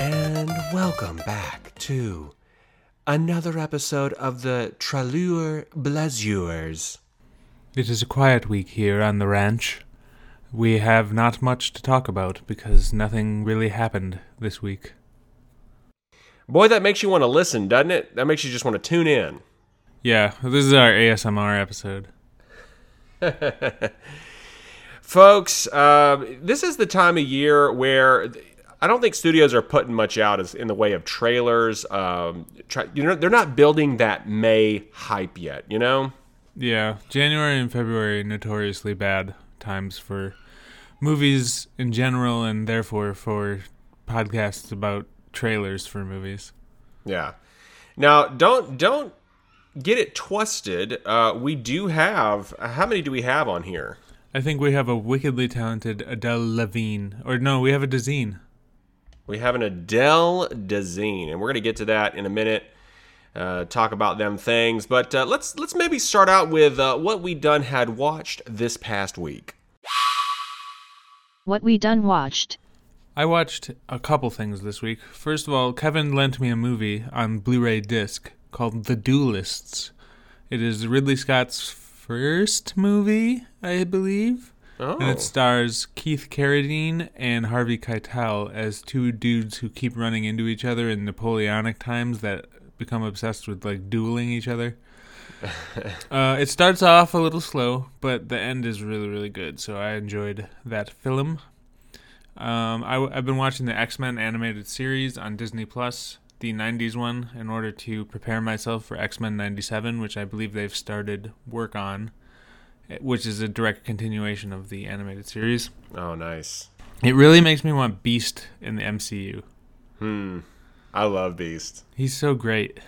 And welcome back to another episode of the Tralure Blazures. It is a quiet week here on the ranch. We have not much to talk about because nothing really happened this week. Boy, that makes you want to listen, doesn't it? That makes you just want to tune in. Yeah, this is our ASMR episode. Folks, uh, this is the time of year where I don't think studios are putting much out as in the way of trailers. Um, try, you know, they're not building that May hype yet. You know. Yeah, January and February notoriously bad times for movies in general, and therefore for podcasts about trailers for movies. Yeah. Now, don't don't get it twisted. Uh, we do have how many do we have on here? I think we have a wickedly talented Adele Levine, or no, we have a Dazine. We have an Adele Dazeem, and we're going to get to that in a minute. Uh, talk about them things, but uh, let's let's maybe start out with uh, what we done had watched this past week. What we done watched. I watched a couple things this week. First of all, Kevin lent me a movie on Blu-ray disc called The Duelists. It is Ridley Scott's first movie, I believe. Oh, And it stars Keith Carradine and Harvey Keitel as two dudes who keep running into each other in Napoleonic times that become obsessed with like dueling each other. uh, it starts off a little slow, but the end is really, really good. So I enjoyed that film. Um, I, have been watching the X Men animated series on Disney Plus, the 90s one, in order to prepare myself for X Men 97, which I believe they've started work on which is a direct continuation of the animated series. oh, nice. It really makes me want Beast in the MCU. Hmm. I love Beast. He's so great.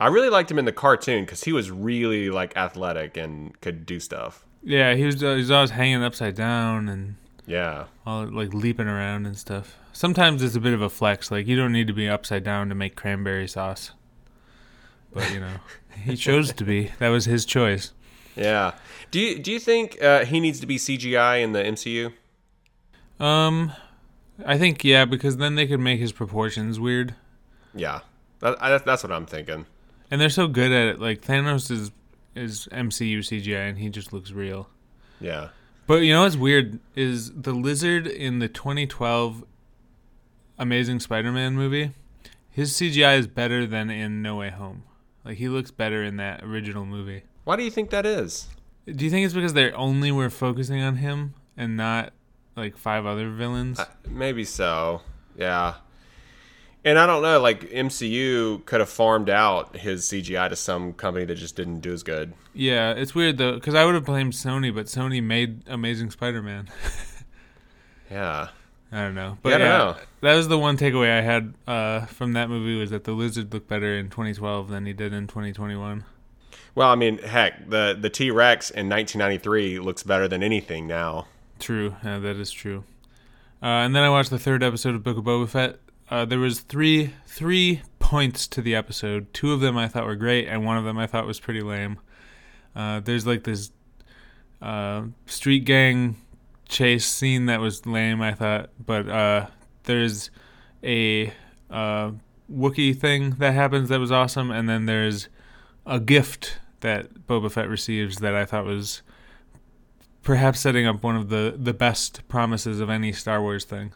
I really liked him in the cartoon because he was really like athletic and could do stuff. Yeah, he was, uh, he was always hanging upside down and Yeah. all like leaping around and stuff. Sometimes it's a bit of a flex. Like you don't need to be upside down to make cranberry sauce. But you know, he chose to be. That was his choice. Yeah. Do you do you think uh, he needs to be CGI in the MCU? Um, I think yeah, because then they could make his proportions weird. Yeah. That, I, that's what I'm thinking. And they're so good at it. Like Thanos is is MCU CGI, and he just looks real. Yeah. But you know what's weird is the lizard in the 2012 Amazing Spider-Man movie. His CGI is better than in No Way Home. Like he looks better in that original movie. Why do you think that is? Do you think it's because they only were focusing on him and not like five other villains? Uh, maybe so. Yeah. And I don't know, like MCU could have farmed out his CGI to some company that just didn't do as good. yeah, it's weird though because I would have blamed Sony, but Sony made Amazing Spider-Man. Yeah. I don't know, but Yeah, yeah, know. that was the one takeaway I had uh, from that movie was that the lizard looked better in 2012 than he did in 2021. Well, I mean, heck, the the T Rex in 1993 looks better than anything now. True, yeah, that is true. Uh, and then I watched the third episode of Book of Boba Fett. Uh, there was three three points to the episode. Two of them I thought were great, and one of them I thought was pretty lame. Uh, there's like this uh, street gang chase scene that was lame, I thought, but uh, there's a uh, Wookiee thing that happens that was awesome, and then there's a gift that Boba Fett receives that I thought was perhaps setting up one of the, the best promises of any Star Wars thing.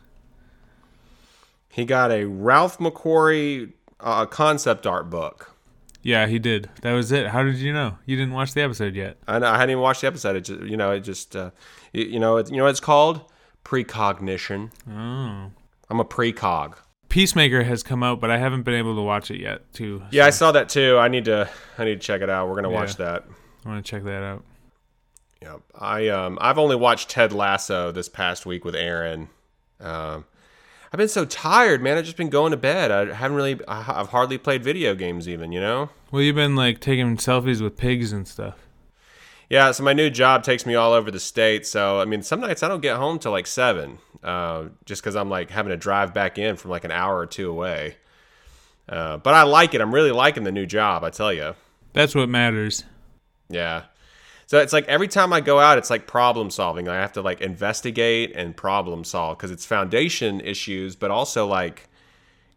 He got a Ralph McQuarrie uh, concept art book. Yeah, he did. That was it. How did you know? You didn't watch the episode yet. I, know, I hadn't even watched the episode. It just, you know, it just, uh, you, you know, it, you know what it's called? Precognition. Oh. I'm a precog. Peacemaker has come out, but I haven't been able to watch it yet. Too. Yeah, I saw that too. I need to, I need to check it out. We're gonna watch Yeah. that. I want to check that out. Yeah, I um I've only watched Ted Lasso this past week with Aaron. Um, I've been so tired, man. I've just been going to bed. I haven't really. I've hardly played video games, even. You know. Well, you've been like taking selfies with pigs and stuff. Yeah. So my new job takes me all over the state. So I mean, some nights I don't get home till like seven, uh, just because I'm like having to drive back in from like an hour or two away. Uh, but I like it. I'm really liking the new job. I tell you. That's what matters. Yeah. So it's like every time I go out, it's like problem solving. I have to like investigate and problem solve because it's foundation issues, but also like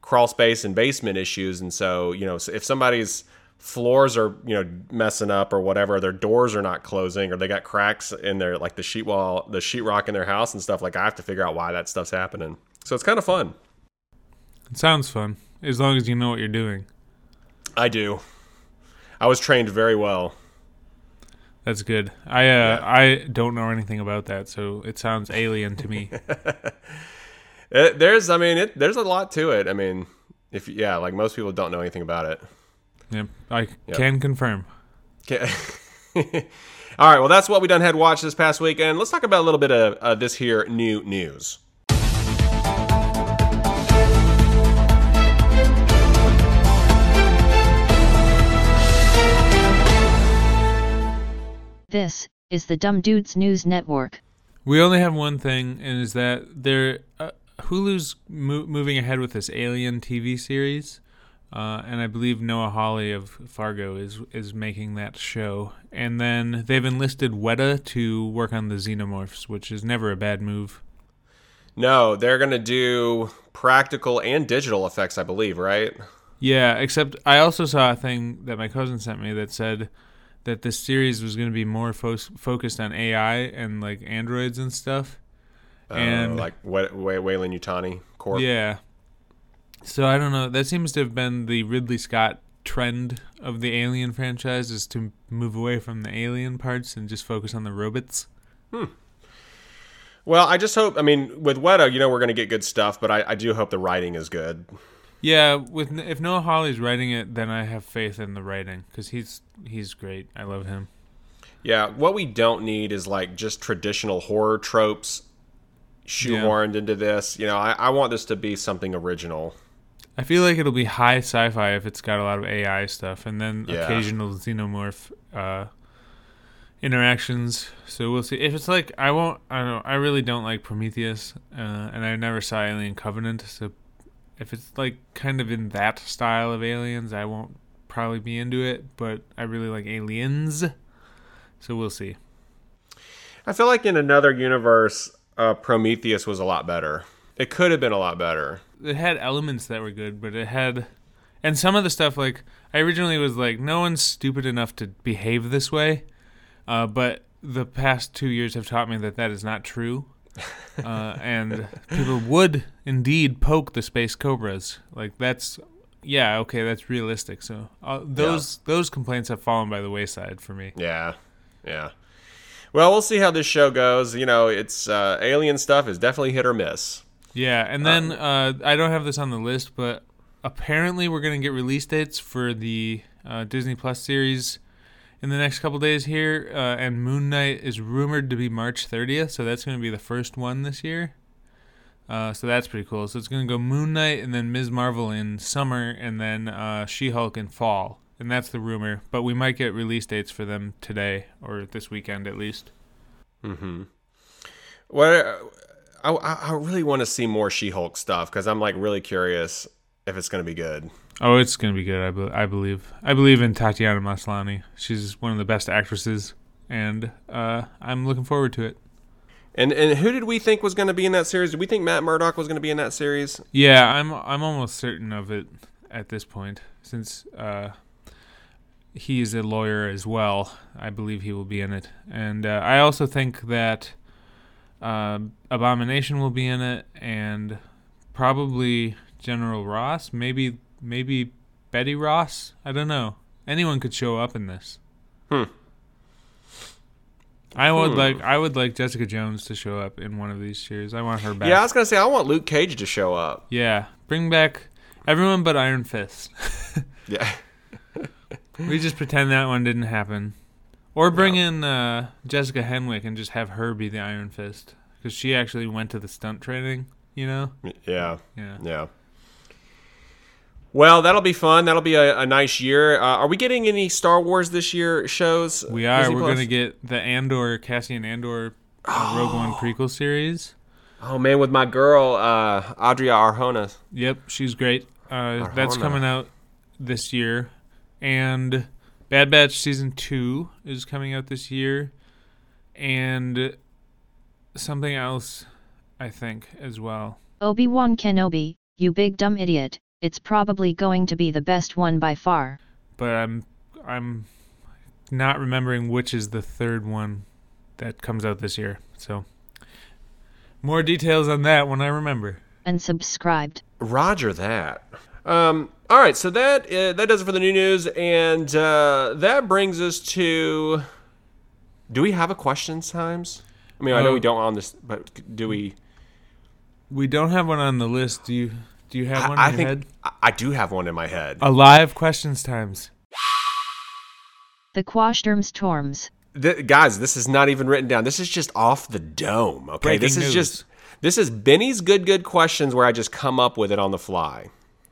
crawl space and basement issues, and so you know if somebody's floors are you know messing up or whatever their doors are not closing or they got cracks in their like the sheet wall the sheetrock in their house and stuff like i have to figure out why that stuff's happening. So it's kind of fun. It sounds fun as long as you know what you're doing. i do. I was trained very well. That's good. I uh, I don't know anything about that, so it sounds alien to me. it, there's i mean it, there's a lot to it. I mean if yeah like most people don't know anything about it yep, I can confirm. Okay. All right, well, that's what we done had watched this past weekend. Let's talk about a little bit of uh, this here new news. This is the Dumb Dudes News Network. We only have one thing, and is that they're uh, Hulu's mo- moving ahead with this Alien TV series, uh, and I believe Noah Hawley of Fargo is is making that show. And then they've enlisted Weta to work on the Xenomorphs, which is never a bad move. No, they're going to do practical and digital effects, I believe, right? Yeah, except I also saw a thing that my cousin sent me that said that this series was going to be more fo- focused on AI and like androids and stuff. And uh, like what Yutani Corp. Yeah. So I don't know. That seems to have been the Ridley Scott trend of the Alien franchise is to move away from the alien parts and just focus on the robots. Hmm. Well, I just hope. I mean, with Weta, you know, we're going to get good stuff, but I, I do hope the writing is good. Yeah, with if Noah Hawley's writing it, then I have faith in the writing because he's he's great. I love him. Yeah, what we don't need is like just traditional horror tropes shoehorned yeah. into this. You know, I, I want this to be something original. I feel like it'll be high sci-fi if it's got a lot of AI stuff, and then yeah. occasional xenomorph uh, interactions. So we'll see. If it's like I won't, I don't. know. I really don't like Prometheus, uh, and I never saw Alien Covenant. So if it's like kind of in that style of aliens, I won't probably be into it. But I really like Aliens, so we'll see. I feel like in another universe, uh, Prometheus was a lot better. It could have been a lot better. It had elements that were good, but it had, and some of the stuff like I originally was like, no one's stupid enough to behave this way, uh, but the past two years have taught me that that is not true. uh, and people would indeed poke the space cobras. Like that's, yeah, okay, that's realistic. So uh, those yeah. those complaints have fallen by the wayside for me. Yeah, yeah. Well, we'll see how this show goes. You know, it's uh, alien stuff is definitely hit or miss. Yeah, and then um, uh, I don't have this on the list, but apparently we're gonna get release dates for the uh, Disney Plus series in the next couple days here, uh, and Moon Knight is rumored to be March 30th, so that's gonna be the first one this year. Uh, so that's pretty cool. So it's gonna go Moon Knight and then Ms. Marvel in summer, and then uh, She-Hulk in fall, and that's the rumor. But we might get release dates for them today or this weekend at least. Hmm. What I, I really want to see more She-Hulk stuff because I'm like really curious if it's going to be good. Oh, it's going to be good. I, be- I believe. I believe in Tatiana Maslany. She's one of the best actresses, and uh, I'm looking forward to it. And and who did we think was going to be in that series? Did we think Matt Murdock was going to be in that series? Yeah, I'm I'm almost certain of it at this point, since uh, he's a lawyer as well. I believe he will be in it, and uh, I also think that uh, Abomination will be in it, and probably General Ross. Maybe maybe Betty Ross. I don't know. Anyone could show up in this. Hmm. I would hmm. like I would like Jessica Jones to show up in one of these series. I want her back. Yeah, I was gonna say I want Luke Cage to show up. Yeah, bring back everyone but Iron Fist. yeah. we just pretend that one didn't happen. Or bring in uh, Jessica Henwick and just have her be the Iron Fist because she actually went to the stunt training. You know? Yeah. Yeah. Yeah. Well, that'll be fun. That'll be a, a nice year. Uh, are we getting any Star Wars this year shows? We are. Disney We're going to get the Andor, Cassian Andor uh, Rogue One prequel series. Oh man, with my girl uh, Adria Arjona. Yep, she's great. Uh, that's coming out this year, and Bad Batch season two is coming out this year, and something else, I think, as well. Obi Wan Kenobi, you big dumb idiot! It's probably going to be the best one by far. but I'm I'm not remembering which is the third one that comes out this year. So more details on that when I remember. Unsubscribed. Roger that. Um, all right, so that uh, that does it for the new news, and uh, that brings us to. Do we have a questions times? I mean, I know we don't on this, but do we? We don't have one on the list. Do you do you have one I, I in your think head? I, I do have one in my head. A live questions times. The Quashterms Torms. Th- guys, this is not even written down. This is just off the dome. Okay, Breaking this is news. just this is Benny's good good questions where I just come up with it on the fly.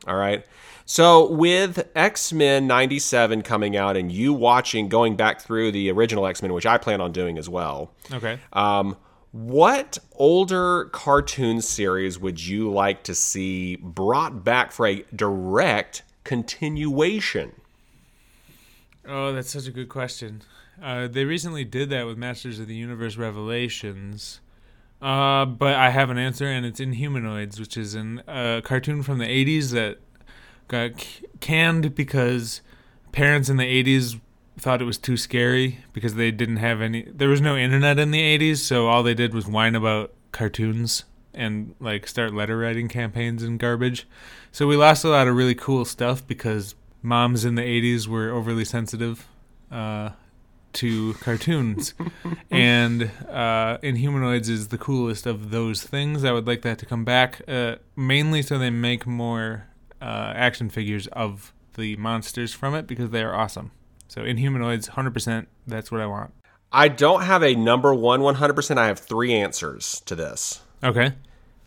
All right. So with X Men '97 coming out and you watching, going back through the original X Men, which I plan on doing as well. Okay. Um, what older cartoon series would you like to see brought back for a direct continuation? Oh, that's such a good question. Uh, they recently did that with Masters of the Universe Revelations. Uh, but I have an answer, and it's Inhumanoids, which is a uh, cartoon from the 80s that got c- canned because parents in the 80s thought it was too scary because they didn't have any. There was no internet in the 80s, so all they did was whine about cartoons and like start letter writing campaigns and garbage. So we lost a lot of really cool stuff because moms in the 80s were overly sensitive uh, to cartoons. and uh, Inhumanoids is the coolest of those things. I would like that to come back, uh, mainly so they make more uh, action figures of the monsters from it because they are awesome. So Inhumanoids, 100%, that's what I want. I don't have a number one 100%. I have three answers to this Okay,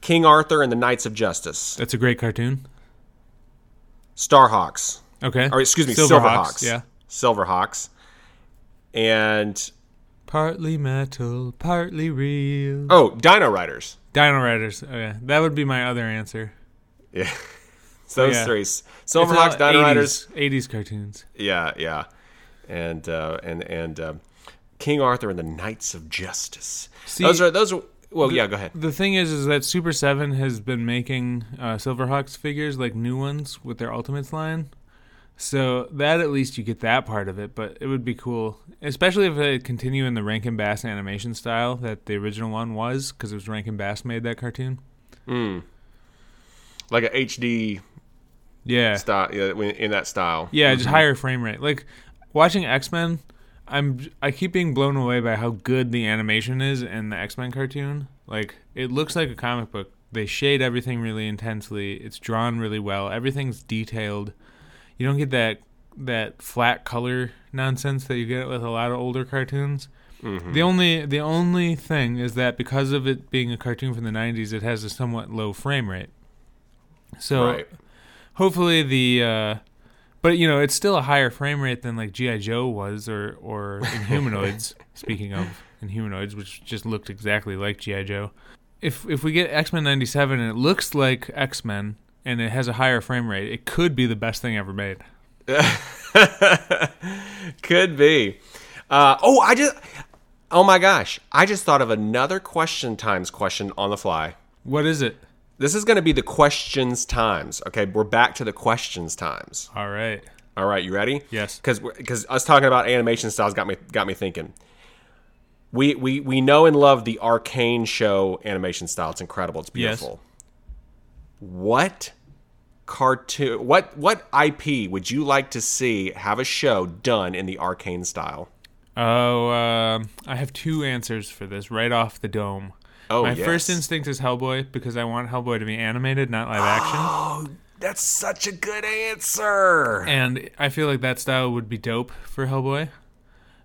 King Arthur and the Knights of Justice, that's a great cartoon. Starhawks, Okay. or excuse me, Silverhawks, Silverhawks. yeah. Silverhawks. And, Partly metal, partly real. oh, Dino Riders. Dino Riders. Okay, that would be my other answer. Yeah. So those Yeah. three. Silverhawks, Dino 80s, Riders. 80s cartoons. Yeah, yeah. And, uh, and, and, uh, King Arthur and the Knights of Justice. See- those are, those are, well, yeah, go ahead. The thing is, is that Super Seven has been making uh, Silverhawks figures like new ones with their Ultimates line. So that at least you get that part of it, but it would be cool, especially if they continue in the Rankin Bass animation style that the original one was, because it was Rankin Bass made that cartoon. Like a HD Yeah, style, yeah, in that style. yeah, just higher frame rate. Like watching X Men, I'm I keep being blown away by how good the animation is in the X Men cartoon. Like it looks like a comic book. They shade everything really intensely. It's drawn really well. Everything's detailed. You don't get that that flat color nonsense that you get with a lot of older cartoons. Mm-hmm. The only the only thing is that because of it being a cartoon from the 90s, it has a somewhat low frame rate. So Right. Hopefully the uh but you know it's still a higher frame rate than like gi joe was or or inhumanoids speaking of inhumanoids which just looked exactly like gi joe if if we get x-men 97 and it looks like x-men and it has a higher frame rate it could be the best thing ever made Could be. Uh, oh, I just. Oh my gosh! I just thought of another question times question on the fly. what is it This is going to be the questions times. Okay, we're back to the questions times. all right All right, you ready? Yes. Because because us talking about animation styles got me got me thinking. We we we know and love the Arcane show animation style. It's incredible. It's Yes. beautiful. What cartoon? What what IP would you like to see have a show done in the Arcane style? oh um i have two answers for this right off the dome Oh, my yes. first instinct is hellboy because i want hellboy to be animated not live action Oh, that's such a good answer. and I feel like that style would be dope for Hellboy,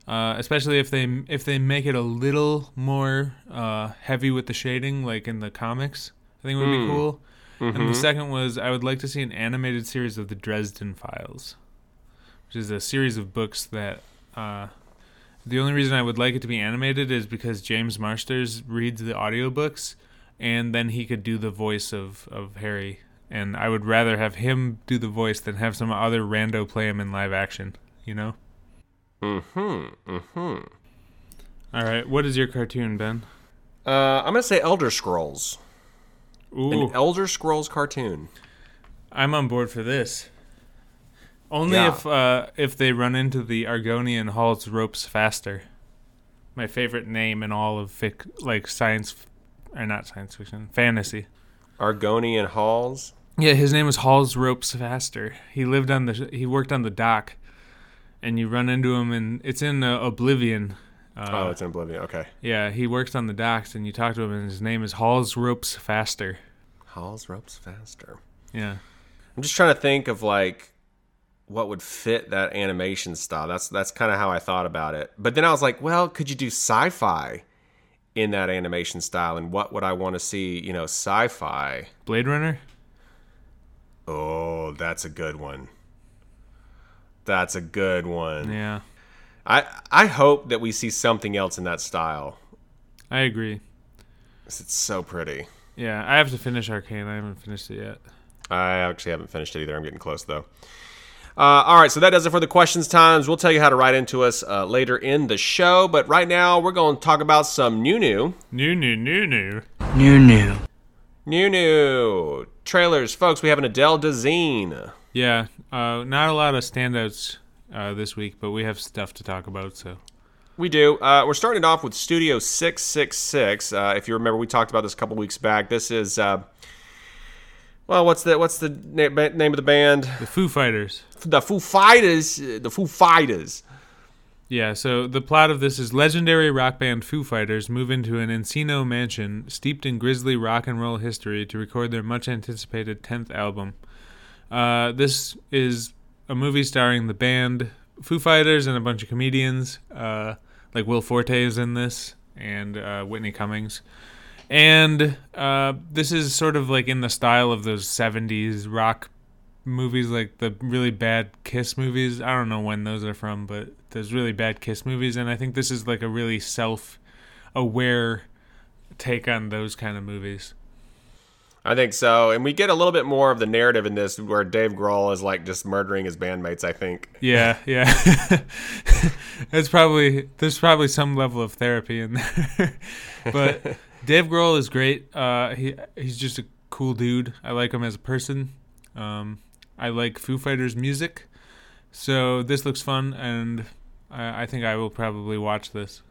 uh, especially if they if they make it a little more uh, heavy with the shading, like in the comics. I think it would be cool. And the second was I would like to see an animated series of the Dresden Files, which is a series of books that. Uh, the only reason I would like it to be animated is because James Marsters reads the audiobooks and then he could do the voice of, of Harry. And I would rather have him do the voice than have some other rando play him in live action, you know? Mm-hmm. Mm-hmm. All right, what is your cartoon, Ben? Uh, I'm gonna say Elder Scrolls. Ooh, An Elder Scrolls cartoon. I'm on board for this. Only Yeah. if uh, if they run into the Argonian Hall's ropes faster. My favorite name in all of fic, like science, f- or not science fiction, fantasy. Argonian halls. Yeah, his name was Hall's Ropes Faster. He lived on the he worked on the dock, and you run into him, and it's in uh, Oblivion. Uh, oh, it's in Oblivion. Okay. yeah, he works on the docks, and you talk to him, and his name is Hall's Ropes Faster. Halls ropes faster. Yeah, I'm just trying to think of like what would fit that animation style. That's that's kind of how I thought about it. But then I was like, well, could you do sci-fi in that animation style? And what would I want to see? You know, sci-fi. Blade Runner. Oh, that's a good one. That's a good one. Yeah, I I hope that we see something else in that style. I agree. It's so pretty. Yeah, I have to finish Arcane. I haven't finished it yet. I actually haven't finished it either. I'm getting close though. Uh, all right, so that does it for the questions times. We'll tell you how to write into us uh, later in the show, but right now we're going to talk about some new new New, new, new, new. New, new. new new trailers, folks. We have an Adele Dazeem. Yeah, uh, not a lot of standouts uh, this week, but we have stuff to talk about. So We do. Uh, we're starting off with Studio 666. Uh, if you remember, we talked about this a couple weeks back. This is, uh, well, what's the what's the na- ba- name of the band? the Foo Fighters. The Foo Fighters. The Foo Fighters. Yeah, so the plot of this is legendary rock band Foo Fighters move into an Encino mansion steeped in grisly rock and roll history to record their much anticipated 10th album. Uh, this is a movie starring the band Foo Fighters and a bunch of comedians. Uh, like Will Forte is in this, and uh, Whitney Cummings. And uh, this is sort of like in the style of those 70s rock movies, like the really bad Kiss movies. I don't know when those are from, but those really bad Kiss movies. And I think this is like a really self aware take on those kind of movies. I think so. And we get a little bit more of the narrative in this where Dave Grohl is like just murdering his bandmates, I think. Yeah, yeah. it's probably there's probably some level of therapy in there, but Dave Grohl is great. Uh, he he's just a cool dude. I like him as a person. Um, I like Foo Fighters music, so this looks fun, and I, I think I will probably watch this.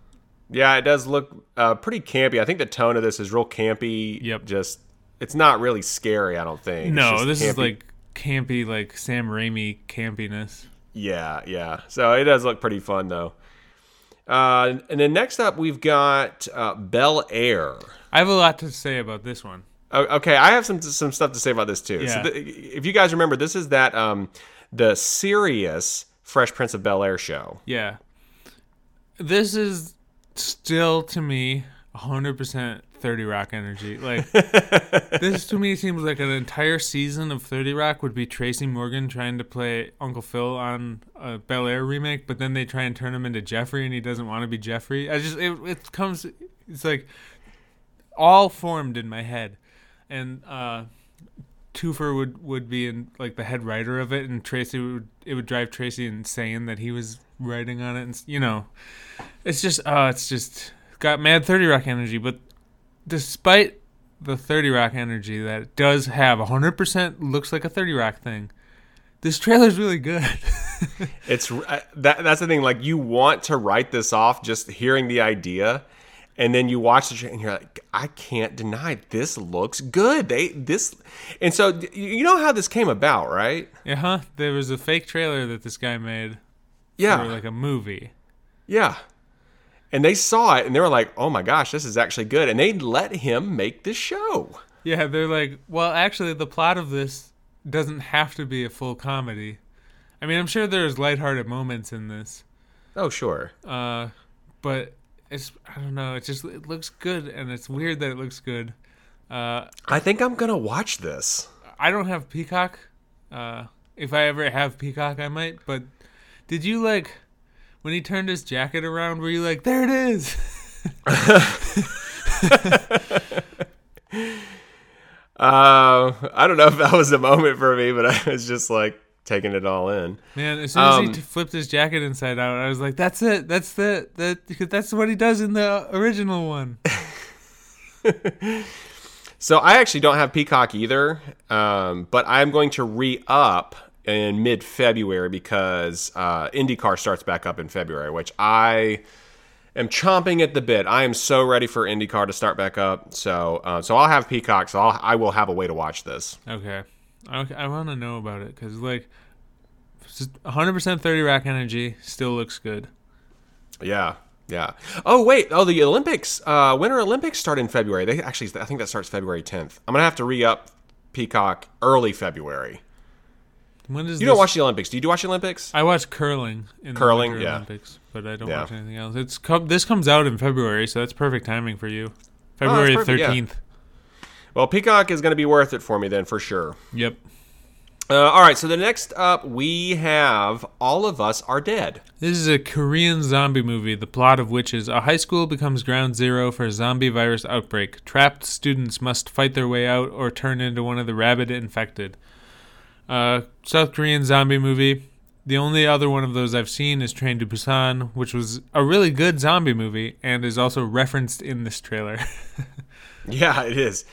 Yeah, it does look uh, pretty campy. I think the tone of this is real campy. Yep. Just, it's not really scary, I don't think. No, this is like campy, like Sam Raimi campiness. Yeah, yeah. So it does look pretty fun, though. Uh, and then next up, we've got uh, Bel Air. I have a lot to say about this one. Okay, I have some some stuff to say about this too. Yeah. So th- if you guys remember, this is that um, the serious Fresh Prince of Bel Air show. Yeah. This is still to me 100% 30 Rock energy. Like this to me seems like an entire season of 30 Rock would be Tracy Morgan trying to play Uncle Phil on a Bel Air remake, but then they try and turn him into Jeffrey and he doesn't want to be Jeffrey. I just it, it comes it's like all formed in my head. And uh Toofer would would be in like the head writer of it, and Tracy would it would drive Tracy insane that he was writing on it, and you know, it's just uh it's just got mad Thirty Rock energy. But despite the Thirty Rock energy that it does have, hundred percent looks like a Thirty Rock thing. This trailer's really good. It's uh, that that's the thing. Like you want to write this off just hearing the idea, and then you watch the trailer and you're like, I can't deny this looks good. They this, and so you know how this came about, right? yeah, huh? There was a fake trailer that this guy made Yeah, for like a movie. yeah. And they saw it and they were like, "Oh my gosh, this is actually good." And they let him make this show. Yeah, they're like, well, actually, the plot of this doesn't have to be a full comedy. I mean, I'm sure there's lighthearted moments in this, Oh sure. uh, but it's I don't know. It just it looks good, and it's weird that it looks good. Uh, I think I'm gonna watch this. I don't have Peacock. Uh, if I ever have Peacock, I might. But did you like when he turned his jacket around? Were you like, there it is? Uh, I don't know if that was a moment for me, but I was just like taking it all in. Man, as soon as he Um, flipped his jacket inside out, I was like, "That's it. That's the that because that's what he does in the original one." So I actually don't have Peacock either, um, but I'm going to re up in mid February because uh, IndyCar starts back up in February, which I am chomping at the bit. I am so ready for IndyCar to start back up. So uh, so I'll have Peacock, so I'll, I will have a way to watch this. Okay. Okay, I want to know about it because like, 100% 30 Rock Energy still looks good. Yeah. Yeah. Oh wait. Oh, the Olympics. Uh, Winter Olympics start in February. They actually, I think that starts February 10th. I'm gonna have to re up Peacock early February. When does You this, don't watch the Olympics? Do you watch the Olympics? I watch curling in Curling, the Winter yeah. Olympics, but I don't Yeah. watch anything else. It's com- this comes out in February, so that's perfect timing for you. February Oh, yeah. 13th. Well, Peacock is gonna be worth it for me then for sure. Yep. Uh, all right. So the next up, we have All of Us Are Dead. This is a Korean zombie movie, the plot of which is a high school becomes ground zero for a zombie virus outbreak. Trapped students must fight their way out or turn into one of the rabid infected. Uh, South Korean zombie movie. The only other one of those I've seen is Train to Busan, which was a really good zombie movie and is also referenced in this trailer. Yeah, it is.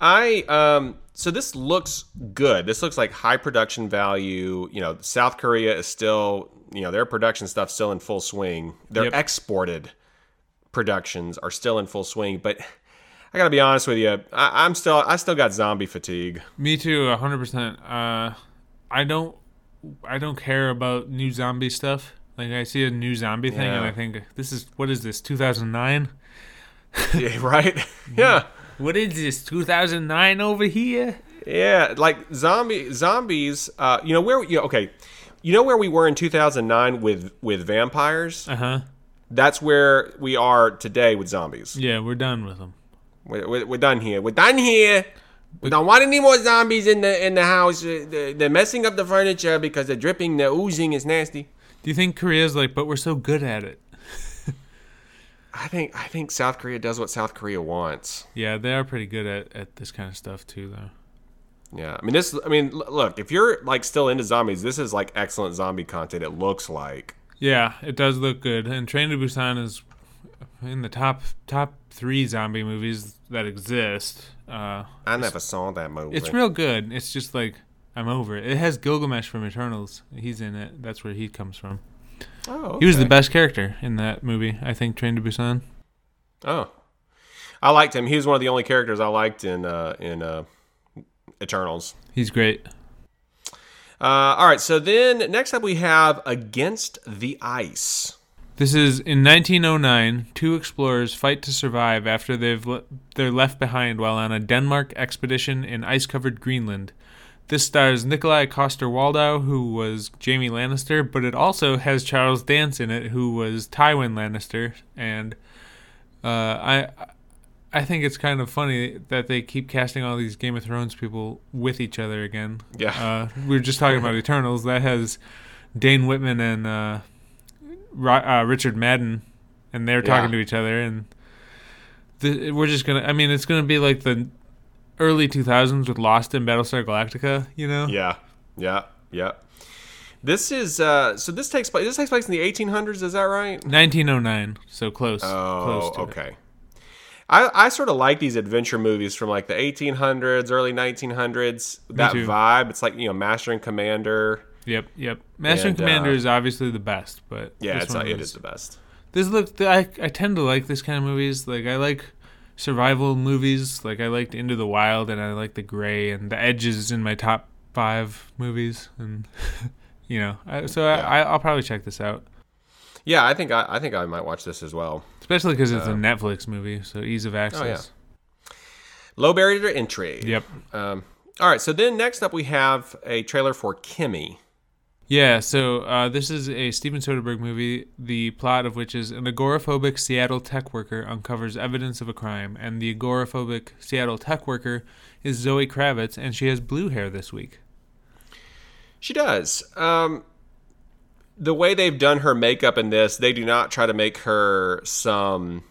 I um so this looks good. This looks like high production value. You know, South Korea is still, you know, their production stuff still in full swing. Their Yep. exported productions are still in full swing, but I gotta be honest with you, I, I'm still I still got zombie fatigue. Me too, hundred percent. Uh, I don't, I don't care about new zombie stuff. Like I see a new zombie thing, and I think this is what is this? Two thousand nine. yeah, right? yeah. What is this? Two thousand nine over here? Yeah, like zombie zombies. Uh, you know where? You okay? You know where we were in 2009 with with vampires? Uh huh. That's where we are today with zombies. Yeah, we're done with them. We're, we're, we're done here. We're done here. We don't want any more zombies in the in the house. They're, they're messing up the furniture because they're dripping. They're oozing. It's nasty. Do you think Korea's like, but we're so good at it? I think I think South Korea does what South Korea wants. Yeah, they are pretty good at, at this kind of stuff too, though. Yeah, I mean this. I mean, look, if you're like still into zombies, this is like excellent zombie content. It looks like. Yeah, it does look good. And Train to Busan is in the top top three zombie movies that exist. Uh, I never saw that movie. It's real good. It's just like I'm over it. It has Gilgamesh from Eternals. He's in it. That's where he comes from. Oh, He was the best character in that movie. I think Train to Busan. Oh, I liked him. He was one of the only characters I liked in uh, in uh, Eternals. He's great. Uh, all right, so then next up we have Against the Ice. This is in 1909. Two explorers fight to survive after they've le- they're left behind while on a Denmark expedition in ice-covered Greenland. This stars Nikolai Coster-Waldau, who was Jamie Lannister, but it also has Charles Dance in it, who was Tywin Lannister. And uh, I I think it's kind of funny that they keep casting all these Game of Thrones people with each other again. Yeah. Uh, we were just talking about Eternals. That has Dane Whitman and uh, uh, Richard Madden, and they're talking Yeah. to each other, and the, we're just gonna. I mean, it's gonna be like the early 2000s with Lost in Battlestar Galactica. You know? Yeah, yeah, yeah. This is uh, so this takes place. This takes place in the 1800s. Is that right? 1909. So close. Oh, close to it. okay. I, I sort of like these adventure movies from like the 1800s, early 1900s. That vibe. It's like you know, Master and Commander. Yep. Yep. Master and, And, Commander uh, is obviously the best, but Yeah, this it's one it is the best. This look, I I tend to like this kind of movies. Like I like survival movies. Like I liked Into the Wild, and I like The Gray, and The Edge is in my top five movies. And you know, I, so Yeah. I, I'll probably check this out, Yeah, I think I, I think I might watch this as well. especially because it's a Netflix movie, so ease of access. Low barrier to entry. Yep. Um, all right. So then next up we have a trailer for Kimmy. Yeah, so uh, this is a Steven Soderbergh movie, the plot of which is an agoraphobic Seattle tech worker uncovers evidence of a crime, and the agoraphobic Seattle tech worker is Zoe Kravitz, and she has blue hair this week. She does. Um, the way they've done her makeup in this, they do not try to make her some.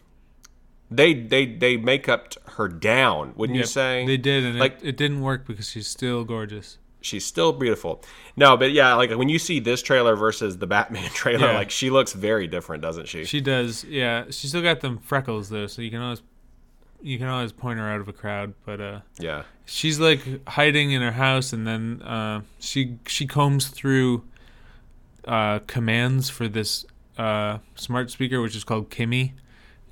They they they make up her down, wouldn't you Yep, say? They did, and Like- it, it didn't work because she's still gorgeous. She's still beautiful. No, but yeah, like when you see this trailer versus the Batman trailer, Yeah. like she looks very different, doesn't she? She does, yeah. She still got them freckles though, so you can always you can always point her out of a crowd, but uh, Yeah. she's like hiding in her house, and then uh, she she combs through uh, commands for this uh, smart speaker, which is called Kimmy.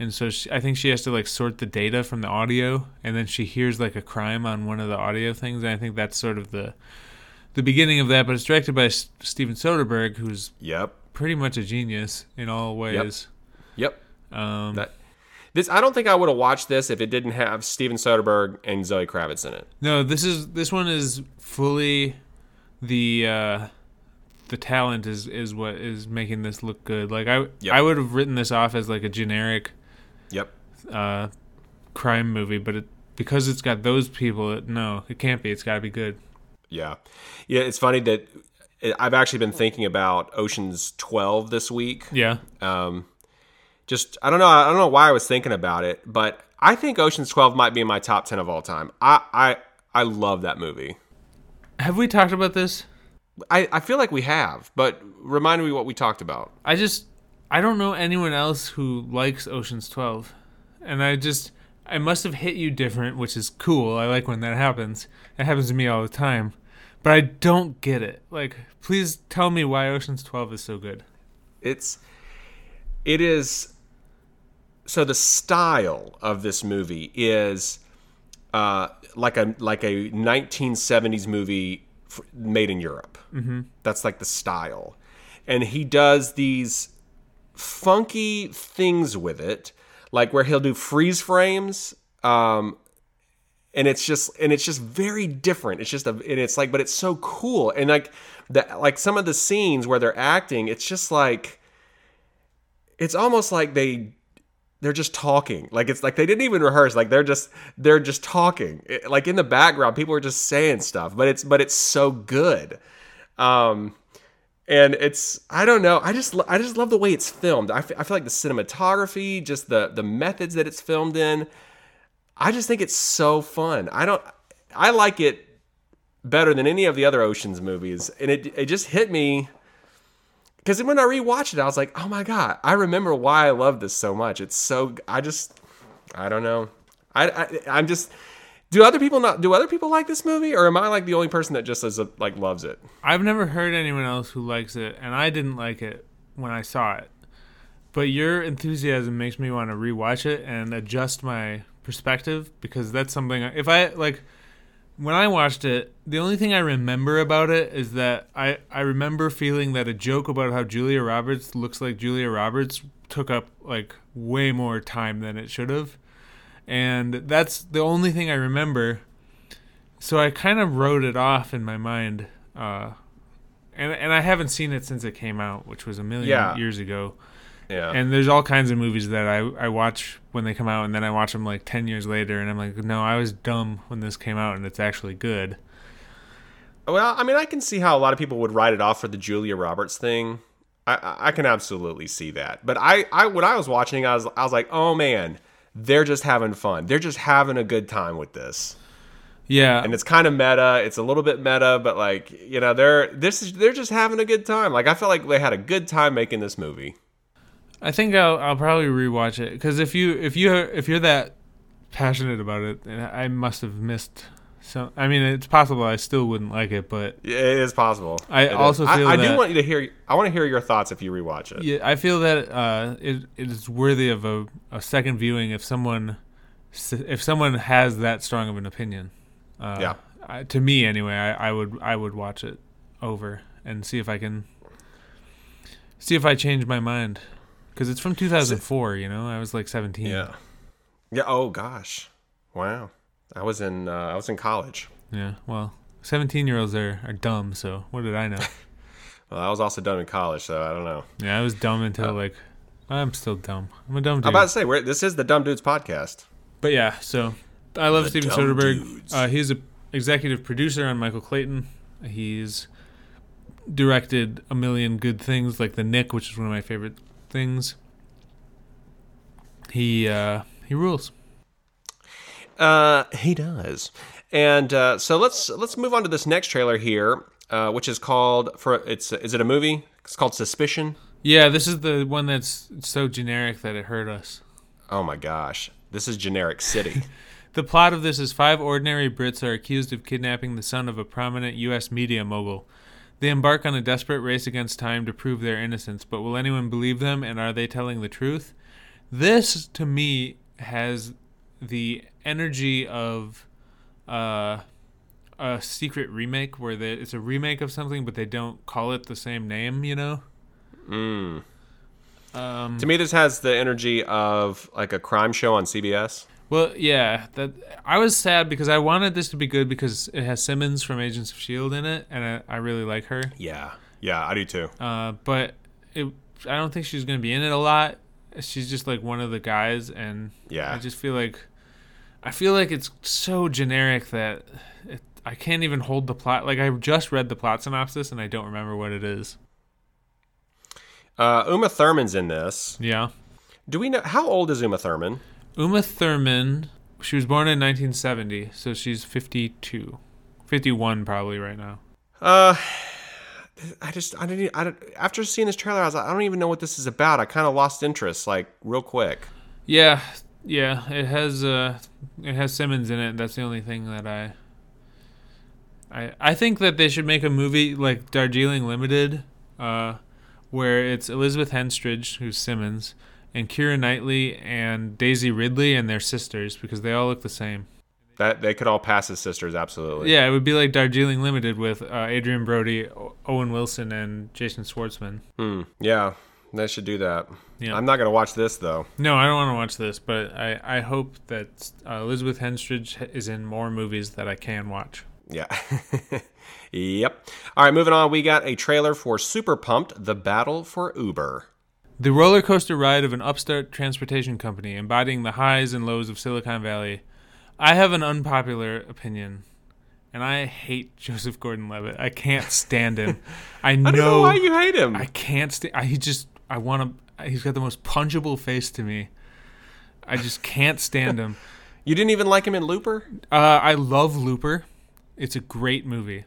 And so she, I think she has to like sort the data from the audio, and then she hears like a crime on one of the audio things. And I think that's sort of the the beginning of that. But it's directed by S- Steven Soderbergh, who's Yep. pretty much a genius in all ways. Yep. Um, That this I don't think I would have watched this if it didn't have Steven Soderbergh and Zoe Kravitz in it. No, this is this one is fully the uh the talent is is what is making this look good. Like I Yep. I would have written this off as like a generic Yep. uh crime movie, but it because it's got those people, it, no, it can't be. It's got to be good. Yeah. Yeah, it's funny that I've actually been thinking about Ocean's 12 this week. Yeah. Um, just I don't know I don't know why I was thinking about it, but I think Ocean's 12 might be in my top 10 of all time. I I I love that movie. Have we talked about this? I, I feel like we have, but remind me what we talked about. I just I don't know anyone else who likes Ocean's 12. And I just I must have hit you different, which is cool. I like when that happens. It happens to me all the time. But I don't get it. Like please tell me why Ocean's 12 is so good. It's it is so the style of this movie is uh, like a like a 1970s movie made in Europe. Mm-hmm. That's like the style, and he does these funky things with it, like where he'll do freeze frames. Um, and it's just and it's just very different. It's just a and it's like, but it's so cool. And like that, like some of the scenes where they're acting, it's just like it's almost like they they're just talking like it's like they didn't even rehearse like they're just they're just talking It- like in the background people are just saying stuff but it's but it's so good um and it's i don't know i just I just love the way it's filmed I feel like the cinematography just the the methods that it's filmed in i just think it's so fun i don't i like it better than any of the other oceans movies and it it just hit me because when I rewatched it, I was like, "Oh my god, I remember why I love this so much." It's so I just I don't know. I, I I'm just do other people not do other people like this movie or am I like the only person that just is a, like loves it? I've never heard anyone else who likes it, and I didn't like it when I saw it. But your enthusiasm makes me want to rewatch it and adjust my perspective because that's something. If I like, when I watched it, the only thing I remember about it is that I I remember feeling that a joke about how Julia Roberts looks like Julia Roberts took up like way more time than it should have, and that's the only thing I remember. So I kind of wrote it off in my mind. Uh, and and I haven't seen it since it came out, which was a million Yeah. years ago. Yeah. And there's all kinds of movies that I I watch when they come out, and then I watch them like ten years later, and I'm like, no, I was dumb when this came out, and it's actually good. well, I mean, I can see how a lot of people would write it off for the Julia Roberts thing. I- I I can absolutely see that. But I I when I was watching, I was I was like, "Oh man, they're just having fun. They're just having a good time with this." Yeah, and it's kind of meta. It's a little bit meta, but like you know, they're this is they're just having a good time. Like I felt like they had a good time making this movie. I think I'll I'll probably rewatch it because if you if you if you're that passionate about it, then I must have missed. So I mean, it's possible I still wouldn't like it, but It is possible. I It also I, feel I do that- want you to hear. I want to hear your thoughts if you rewatch it. Yeah, I feel that uh, it it is worthy of a, a second viewing if someone if someone has that strong of an opinion. Uh, Yeah. I, to me, anyway, I, I would I would watch it over and see if I can see if I change my mind because it's from 2004. You know, I was like 17. Yeah. Yeah. Oh gosh. Wow. I was in. Uh, I was in college. Yeah. Well, 17 year olds are, are dumb. So what did I know? Well, I was also dumb in college, so I don't know. yeah, I was dumb until like I'm still dumb. I'm a dumb dude. I'm about to say, we're, this is the Dumb Dudes podcast. But yeah, so I love The Steven Soderbergh. Uh, he's a executive producer on Michael Clayton. He's directed a million good things, like The Knick, which is one of my favorite things. He uh, he rules. Uh, he does. And uh, so let's let's move on to this next trailer here, uh, which is called for it's is it a movie? It's called Suspicion. Yeah, this is the one that's so generic that it hurt us. Oh my gosh. This is generic city. The plot of this is five ordinary Brits are accused of kidnapping the son of a prominent U.S. media mogul. They embark on a desperate race against time to prove their innocence, but will anyone believe them and are they telling the truth? This, to me, has the energy of uh, a secret remake where they, it's a remake of something, but they don't call it the same name, you know? Mm. Um, to me, this has the energy of like a crime show on CBS. Well, yeah, that I was sad because I wanted this to be good because it has Simmons from Agents of Shield in it, and I, I really like her. Yeah, yeah, I do too. Uh, but it, I don't think she's gonna be in it a lot. She's just like one of the guys, and Yeah. I just feel like I feel like it's so generic that it, I can't even hold the plot. Like I just read the plot synopsis, and I don't remember what it is. Uh, Uma Thurman's in this. Yeah, Do we know how old is Uma Thurman? Uma Thurman. She was born in 1970, so she's 52, 51 probably right now. Uh, I just I didn't I don't, after seeing this trailer, I was like, I don't even know what this is about. I kind of lost interest like real quick. Yeah, yeah. It has uh, it has Simmons in it. That's the only thing that I. I I think that they should make a movie like Darjeeling Limited, uh, where it's Elizabeth Henstridge, who's Simmons, and Keira Knightley and Daisy Ridley and their sisters because they all look the same. That they could all pass as sisters, absolutely. Yeah, it would be like Darjeeling Limited with uh, Adrien Brody, o- Owen Wilson, and Jason Schwartzman. Hmm. Yeah, they should do that. Yeah. I'm not gonna watch this though. No, I don't want to watch this, but I, I hope that uh, Elizabeth Henstridge is in more movies that I can watch. Yeah. yep. All right, moving on. We got a trailer for Super Pumped: The Battle for Uber. The roller coaster ride of an upstart transportation company embodying the highs and lows of Silicon Valley. I have an unpopular opinion, and I hate Joseph Gordon-Levitt. I can't stand him. I know, I don't know why you hate him. I can't stand. I he just. I want to. He's got the most punchable face to me. I just can't stand him. you didn't even like him in Looper. Uh, I love Looper. It's a great movie.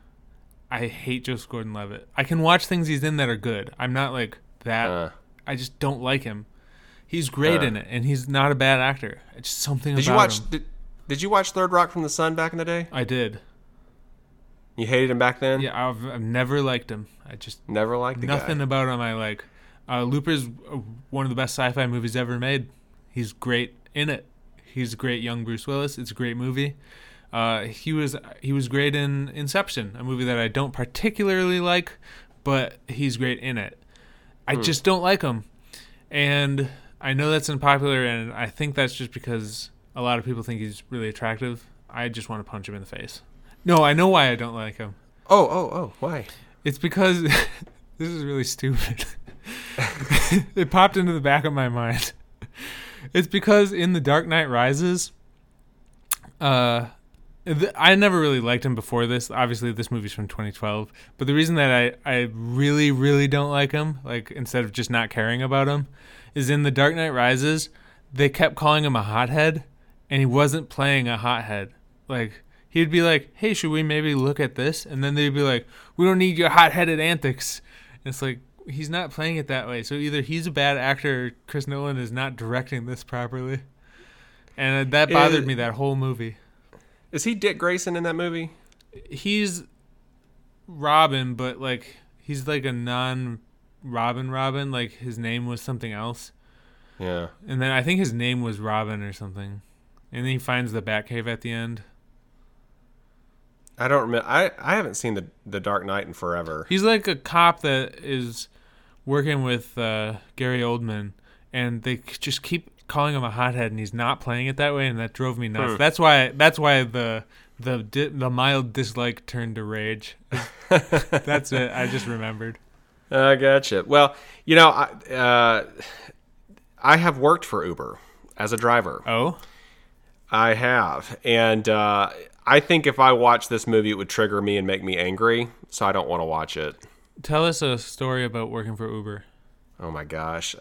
I hate Joseph Gordon-Levitt. I can watch things he's in that are good. I'm not like that. Uh. I just don't like him. He's great Uh. in it, and he's not a bad actor. It's just something Did about you watch? him. Did, did you watch Third Rock from the Sun back in the day? I did. You hated him back then. Yeah, I've, I've never liked him. I just Never liked the nothing guy. about him I like. Uh, Looper's uh, one of the best sci-fi movies ever made. He's great in it. He's a great young Bruce Willis. It's a great movie. Uh, he was he was great in Inception, a movie that I don't particularly like, but he's great in it. I just don't like him, and I know that's unpopular, and I think that's just because a lot of people think he's really attractive. I just want to punch him in the face. No, I know why I don't like him. Oh, oh, oh. Why? It's because this is really stupid. it popped into the back of my mind. It's because in The Dark Knight Rises, uh, th- I never really liked him before this. Obviously, this movie's from 2012. But the reason that I, I really, really don't like him, like instead of just not caring about him, is in The Dark Knight Rises, they kept calling him a hothead, and he wasn't playing a hothead. Like, he'd be like, hey, should we maybe look at this? And then they'd be like, we don't need your hot headed antics. And it's like, he's not playing it that way. So either he's a bad actor or Chris Nolan is not directing this properly. And uh, that bothered Is- me that whole movie. Is he Dick Grayson in that movie? He's Robin, but like, he's like a non Robin Robin. Like, his name was something else. Yeah. And then I think his name was Robin or something. And then he finds the Batcave at the end. I don't remember. I, I haven't seen the the Dark Knight in forever. He's like a cop that is working with uh, Gary Oldman, and they just keep calling him a hothead, and he's not playing it that way, and that drove me nuts. Hmm. That's why. That's why the the di- the mild dislike turned to rage. that's it. I just remembered. I gotcha. Well, you know, I uh, I have worked for Uber as a driver. Oh, I have, and uh, I think if I watched this movie, it would trigger me and make me angry. So I don't want to watch it. Tell us a story about working for Uber. Oh my gosh,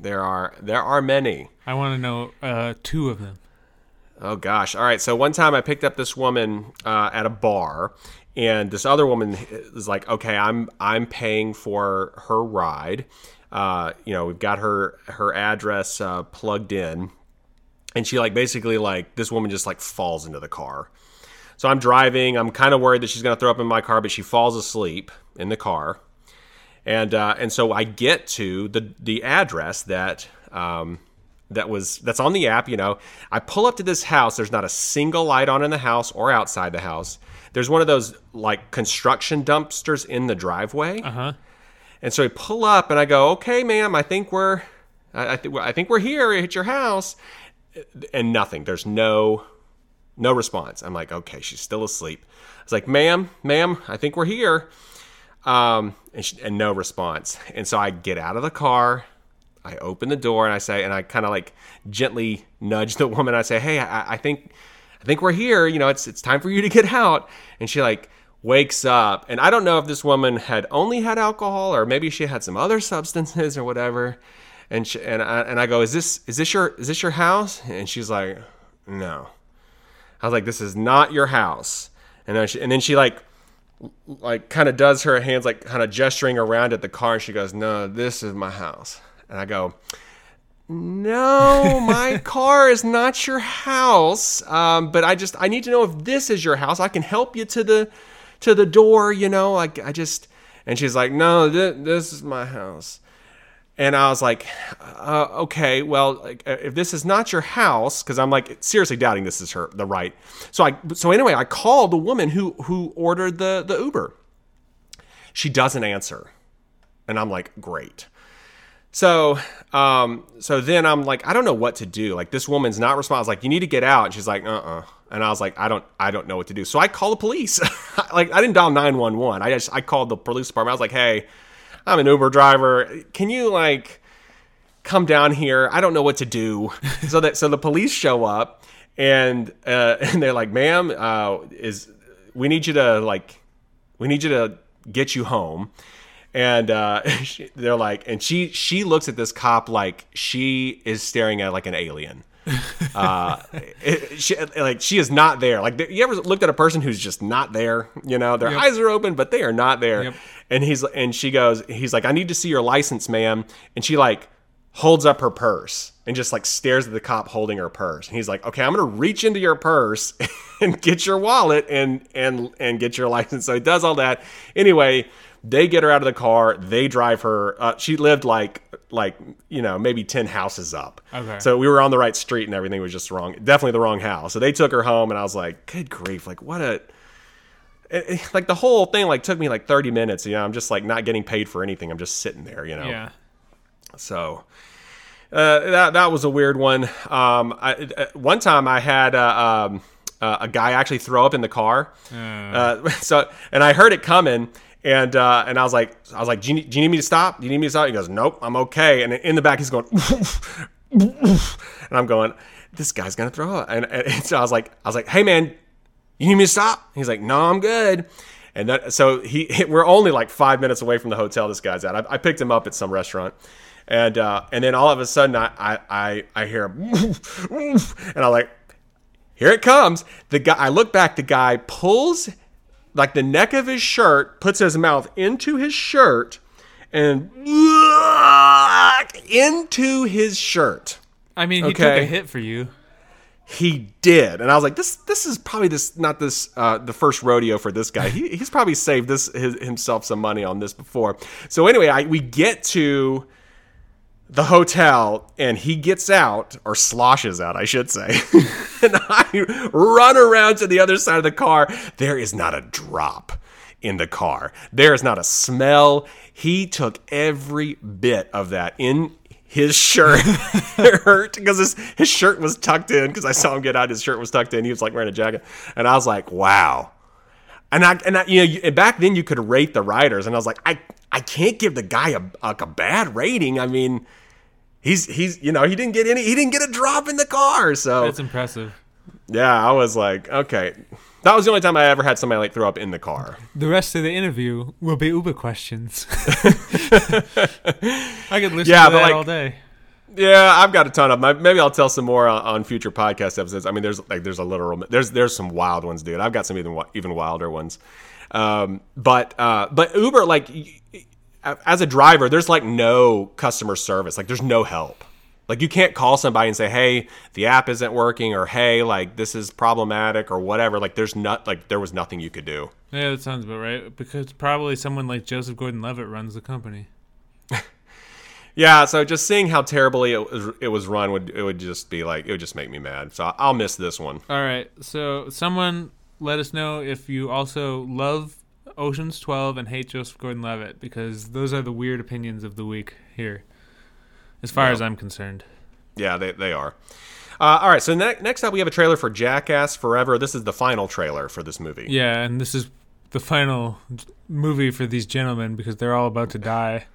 there are there are many. I want to know uh, two of them. Oh gosh. All right. So one time I picked up this woman uh, at a bar, and this other woman is like, "Okay, I'm I'm paying for her ride. Uh, you know, we've got her her address uh, plugged in." and she like basically like this woman just like falls into the car. So I'm driving. I'm kind of worried that she's going to throw up in my car, but she falls asleep in the car. And uh, and so I get to the the address that um, that was that's on the app. You know, I pull up to this house. There's not a single light on in the house or outside the house. There's one of those like construction dumpsters in the driveway. Uh huh. And so I pull up and I go, "Okay, ma'am, I think we're, I, I, th- I think we're here at your house," and nothing. There's no, no response. I'm like, "Okay, she's still asleep." I was like, "Ma'am, ma'am, I think we're here," um, and, she, and no response. And so I get out of the car, I open the door, and I say, and I kind of like gently nudge the woman. I say, "Hey, I, I think, I think we're here. You know, it's it's time for you to get out." And she like wakes up and i don't know if this woman had only had alcohol or maybe she had some other substances or whatever and she, and I, and I go is this is this your is this your house and she's like no i was like this is not your house and then she, and then she like like kind of does her hands like kind of gesturing around at the car and she goes no this is my house and i go no, my car is not your house. Um, but I just I need to know if this is your house. I can help you to the to the door, you know. Like I just and she's like, "No, th- this is my house." And I was like, uh, "Okay, well, like, if this is not your house, because I'm like seriously doubting this is her the right." So I so anyway, I called the woman who who ordered the the Uber. She doesn't answer, and I'm like, "Great." So, um, so then I'm like, I don't know what to do. Like this woman's not responding. I was like, you need to get out. And she's like, uh, uh And I was like, I don't, I don't know what to do. So I call the police. like I didn't dial nine one one. I just, I called the police department. I was like, hey, I'm an Uber driver. Can you like come down here? I don't know what to do. so that, so the police show up and, uh, and they're like, ma'am, uh, is we need you to like, we need you to get you home and uh, she, they're like, and she she looks at this cop like she is staring at like an alien. uh, it, she, like she is not there. Like you ever looked at a person who's just not there? You know, their Yep. eyes are open, but they are not there. Yep. And he's and she goes, he's like, I need to see your license, ma'am. And she like holds up her purse and just like stares at the cop holding her purse. And he's like, okay, I'm gonna reach into your purse and get your wallet and and and get your license. So he does all that. Anyway, they get her out of the car. They drive her. Uh, she lived like like you know maybe ten houses up. Okay. So we were on the right street and everything was just wrong. Definitely the wrong house. So they took her home and I was like, good grief, like what a. it- it- like the whole thing like took me like 30 minutes you know i'm just like not getting paid for anything i'm just sitting there you know Yeah. so uh, that that was a weird one. Um, I, uh, one time I had uh, um, uh, a guy actually throw up in the car. Uh, so and I heard it coming. And uh, and I was like I was like, do you, need, do you need me to stop? Do you need me to stop? He goes, nope, I'm okay. And in the back, he's going, and I'm going, this guy's gonna throw up. And, and so I was like, I was like, hey man, you need me to stop? He's like, no, I'm good. And that, so he, we're only like five minutes away from the hotel this guy's at. I, I picked him up at some restaurant. And, uh, and then all of a sudden I, I, I, I hear, him, and I'm like, here it comes. The guy, I look back, the guy pulls like the neck of his shirt, puts his mouth into his shirt and into his shirt. I mean, he took Okay. a hit for you. He did, and I was like, "This, this is probably this not this uh, the first rodeo for this guy. He, he's probably saved this his, himself some money on this before." So anyway, I, we get to the hotel, and he gets out or sloshes out, I should say, and I run around to the other side of the car. There is not a drop in the car. There is not a smell. He took every bit of that in his shirt. hurt because his, his shirt was tucked in because I saw him get out. His shirt was tucked in. He was like wearing a jacket. And I was like, wow. And I, and I, you know, you, back then you could rate the riders. And I was like, I, I can't give the guy a, like a bad rating. I mean, he's, he's, you know, he didn't get any, he didn't get a drop in the car. So That's impressive. yeah, I was like, okay. That was the only time I ever had somebody like throw up in the car. The rest of the interview will be Uber questions. I could listen Yeah, to that like- all day. Yeah, I've got a ton of them. Maybe I'll tell some more on, on future podcast episodes. I mean, there's like there's a literal there's there's some wild ones, dude. I've got some even even wilder ones. Um, but uh, but Uber like as a driver, there's like no customer service. Like there's no help. Like you can't call somebody and say, "Hey, the app isn't working," or "Hey, like this is problematic," or whatever. Like there's not like there was nothing you could do. Yeah, that sounds about right. Because probably someone like Joseph Gordon-Levitt runs the company. Yeah, so just seeing how terribly it was, it was run would it would just be like it would just make me mad. So I'll miss this one. All right. So someone let us know if you also love Ocean's 12 and hate Joseph Gordon-Levitt because those are the weird opinions of the week here, as far as I'm concerned. Yeah, they they are. Uh, all right, so ne- next up we have a trailer for Jackass Forever. This is the final trailer for this movie. Yeah, and this is the final movie for these gentlemen because they're all about to die.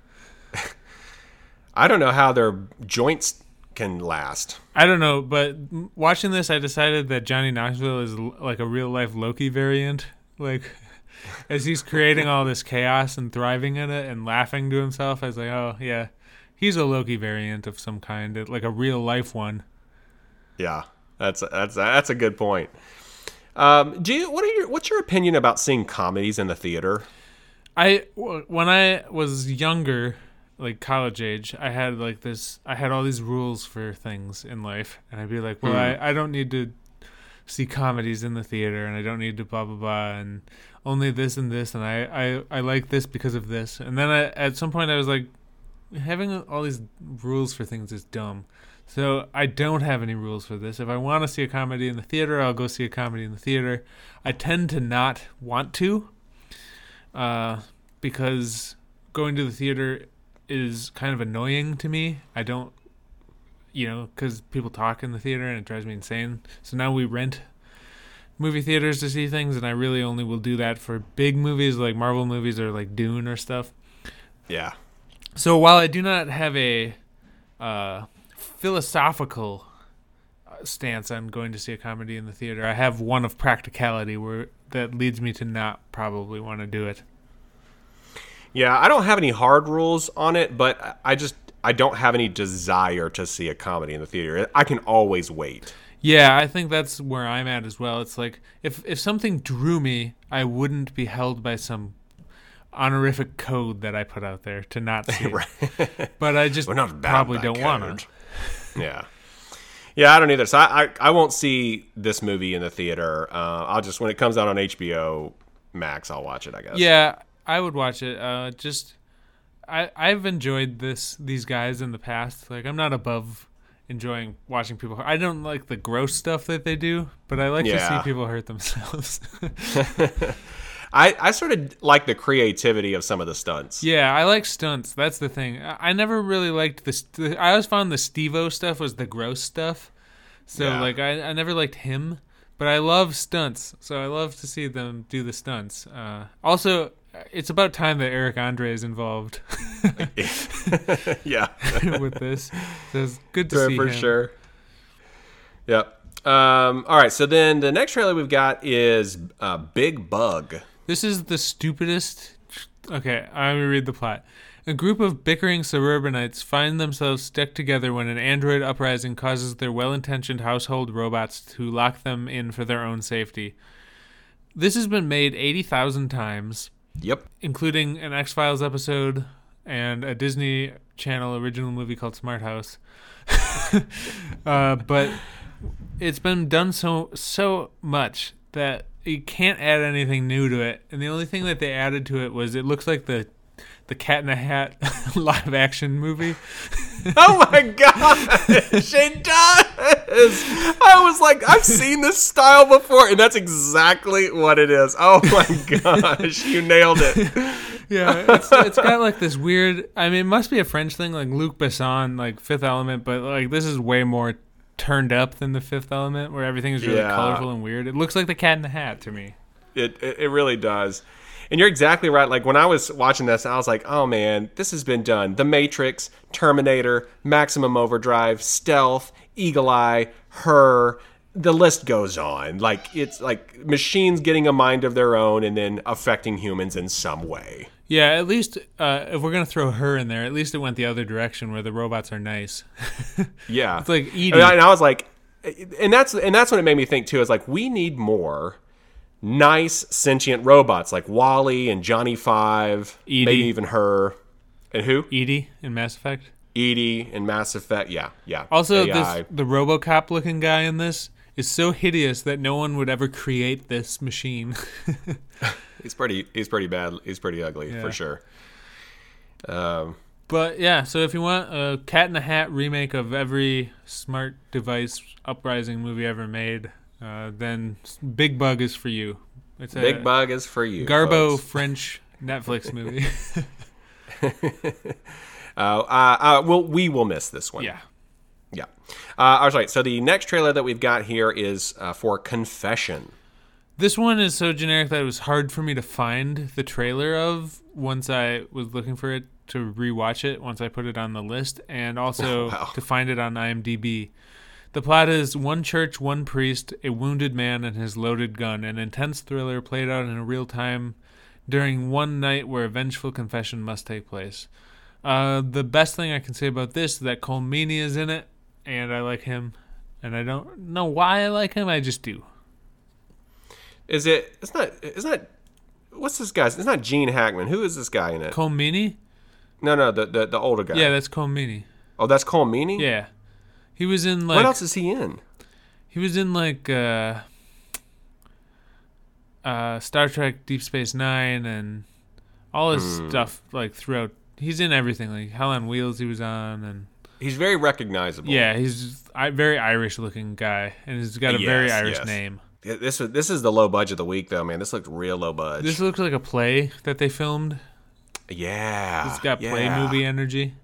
I don't know how their joints can last. I don't know, but watching this, I decided that Johnny Knoxville is l- like a real life Loki variant. Like, as he's creating all this chaos and thriving in it and laughing to himself, I was like, oh, yeah, he's a Loki variant of some kind, like a real life one. Yeah, that's that's that's a good point. Um, do you what are your what's your opinion about seeing comedies in the theater? I when I was younger, like college age, I had like this. I had all these rules for things in life, and I'd be like, "Well, I, I don't need to see comedies in the theater, and I don't need to blah blah blah, and only this and this, and I I, I like this because of this." And then I, at some point, I was like, having all these rules for things is dumb. So I don't have any rules for this. If I want to see a comedy in the theater, I'll go see a comedy in the theater. I tend to not want to uh, because going to the theater is kind of annoying to me. I don't, you know, because people talk in the theater and it drives me insane. So now we rent movie theaters to see things, and I really only will do that for big movies like Marvel movies or like Dune or stuff. Yeah, So while I do not have a uh, philosophical uh, stance on going to see a comedy in the theater, I have one of practicality where that leads me to not probably want to do it. yeah. I don't have any hard rules on it, but I just I don't have any desire to see a comedy in the theater. I can always wait. Yeah, I think that's where I'm at as well. It's like if if something drew me, I wouldn't be held by some honorific code that I put out there to not see. it. But I just probably don't want to. Yeah. Yeah, I don't either. So I, I, I won't see this movie in the theater. Uh, I'll just when it comes out on HBO Max, I'll watch it. I guess. Yeah, I would watch it. Uh, just I I've enjoyed this these guys in the past. Like I'm not above enjoying watching people. I don't like the gross stuff that they do, but I like to see people hurt themselves. I, I sort of like the creativity of some of the stunts. yeah, I like stunts. That's the thing. I, I never really liked the. St- I always found the Steve-O stuff was the gross stuff. So Yeah. like I I never liked him, but I love stunts. So I love to see them do the stunts. Uh, also, it's about time that Eric Andre is involved. yeah, with this. So it's good to for, see for him. sure. Yep. Um, all right. So then the next trailer we've got is uh, Big Bug. This is the stupidest. Okay, I'm gonna read the plot. A group of bickering suburbanites find themselves stuck together when an android uprising causes their well-intentioned household robots to lock them in for their own safety. This has been made 80,000 times, Yep. including an X-Files episode and a Disney Channel original movie called Smart House. uh, but it's been done so so much that you can't add anything new to it. And the only thing that they added to it was it looks like the the Cat in the Hat live action movie. Oh my god, it does. I was like, I've seen this style before, and that's exactly what it is. Oh my gosh, you nailed it. Yeah, it's, it's got like this weird. I mean, it must be a French thing, like Luc Besson, like Fifth Element, but like this is way more turned up than the Fifth Element, where everything is really Yeah. colorful and weird. It looks like the Cat in the Hat to me. It, it it really does. And you're exactly right. Like when I was watching this, I was like, "Oh man, this has been done." The Matrix, Terminator, Maximum Overdrive, Stealth, Eagle Eye, Her. The list goes on. Like it's like machines getting a mind of their own and then affecting humans in some way. Yeah, at least uh, if we're gonna throw her in there, at least it went the other direction where the robots are nice. Yeah, It's like EDI. And I, and I was like, and that's and that's what it made me think too. Is like we need more nice sentient robots like Wally and Johnny Five, EDI. maybe even her, and who? EDI in Mass Effect. EDI in Mass Effect. Yeah, yeah. Also, this the RoboCop looking guy in this is so hideous that no one would ever create this machine. he's pretty. He's pretty bad. He's pretty ugly Yeah. for sure. Um, but yeah, so if you want a Cat in the Hat remake of every smart device uprising movie ever made, uh, then Big Bug is for you. It's a Big Bug is for you. Garbo folks. French Netflix movie. Uh, uh, uh, well, we will miss this one. yeah. Yeah. Uh, all right. So the next trailer that we've got here is uh, for Confession. This one is so generic that it was hard for me to find the trailer of once I was looking for it to rewatch it once I put it on the list and also Wow. to find it on IMDb. The plot is one church, one priest, a wounded man, and his loaded gun. An intense thriller played out in real time during one night where a vengeful confession must take place. Uh, the best thing I can say about this is that Colm Meaney is in it, and I like him. And I don't know why I like him, I just do. Is it? It's not. It's not. What's this guy's? It's not Gene Hackman. Who is this guy in it? Colm Meaney? no, no, the, the the older guy. Yeah, that's Colm Meaney. Oh, that's Colm Meaney. Yeah, he was in like what else is he in? he was in like uh, uh, Star Trek Deep Space Nine and all his Hmm. stuff like throughout. He's in everything like Hell on Wheels. He was on and He's very recognizable. yeah, he's a very Irish looking guy and he's got a very Irish yes. name. This this is the low budget of the week though, man. This looked real low budget. This looks like a play that they filmed. yeah. It's got play movie energy.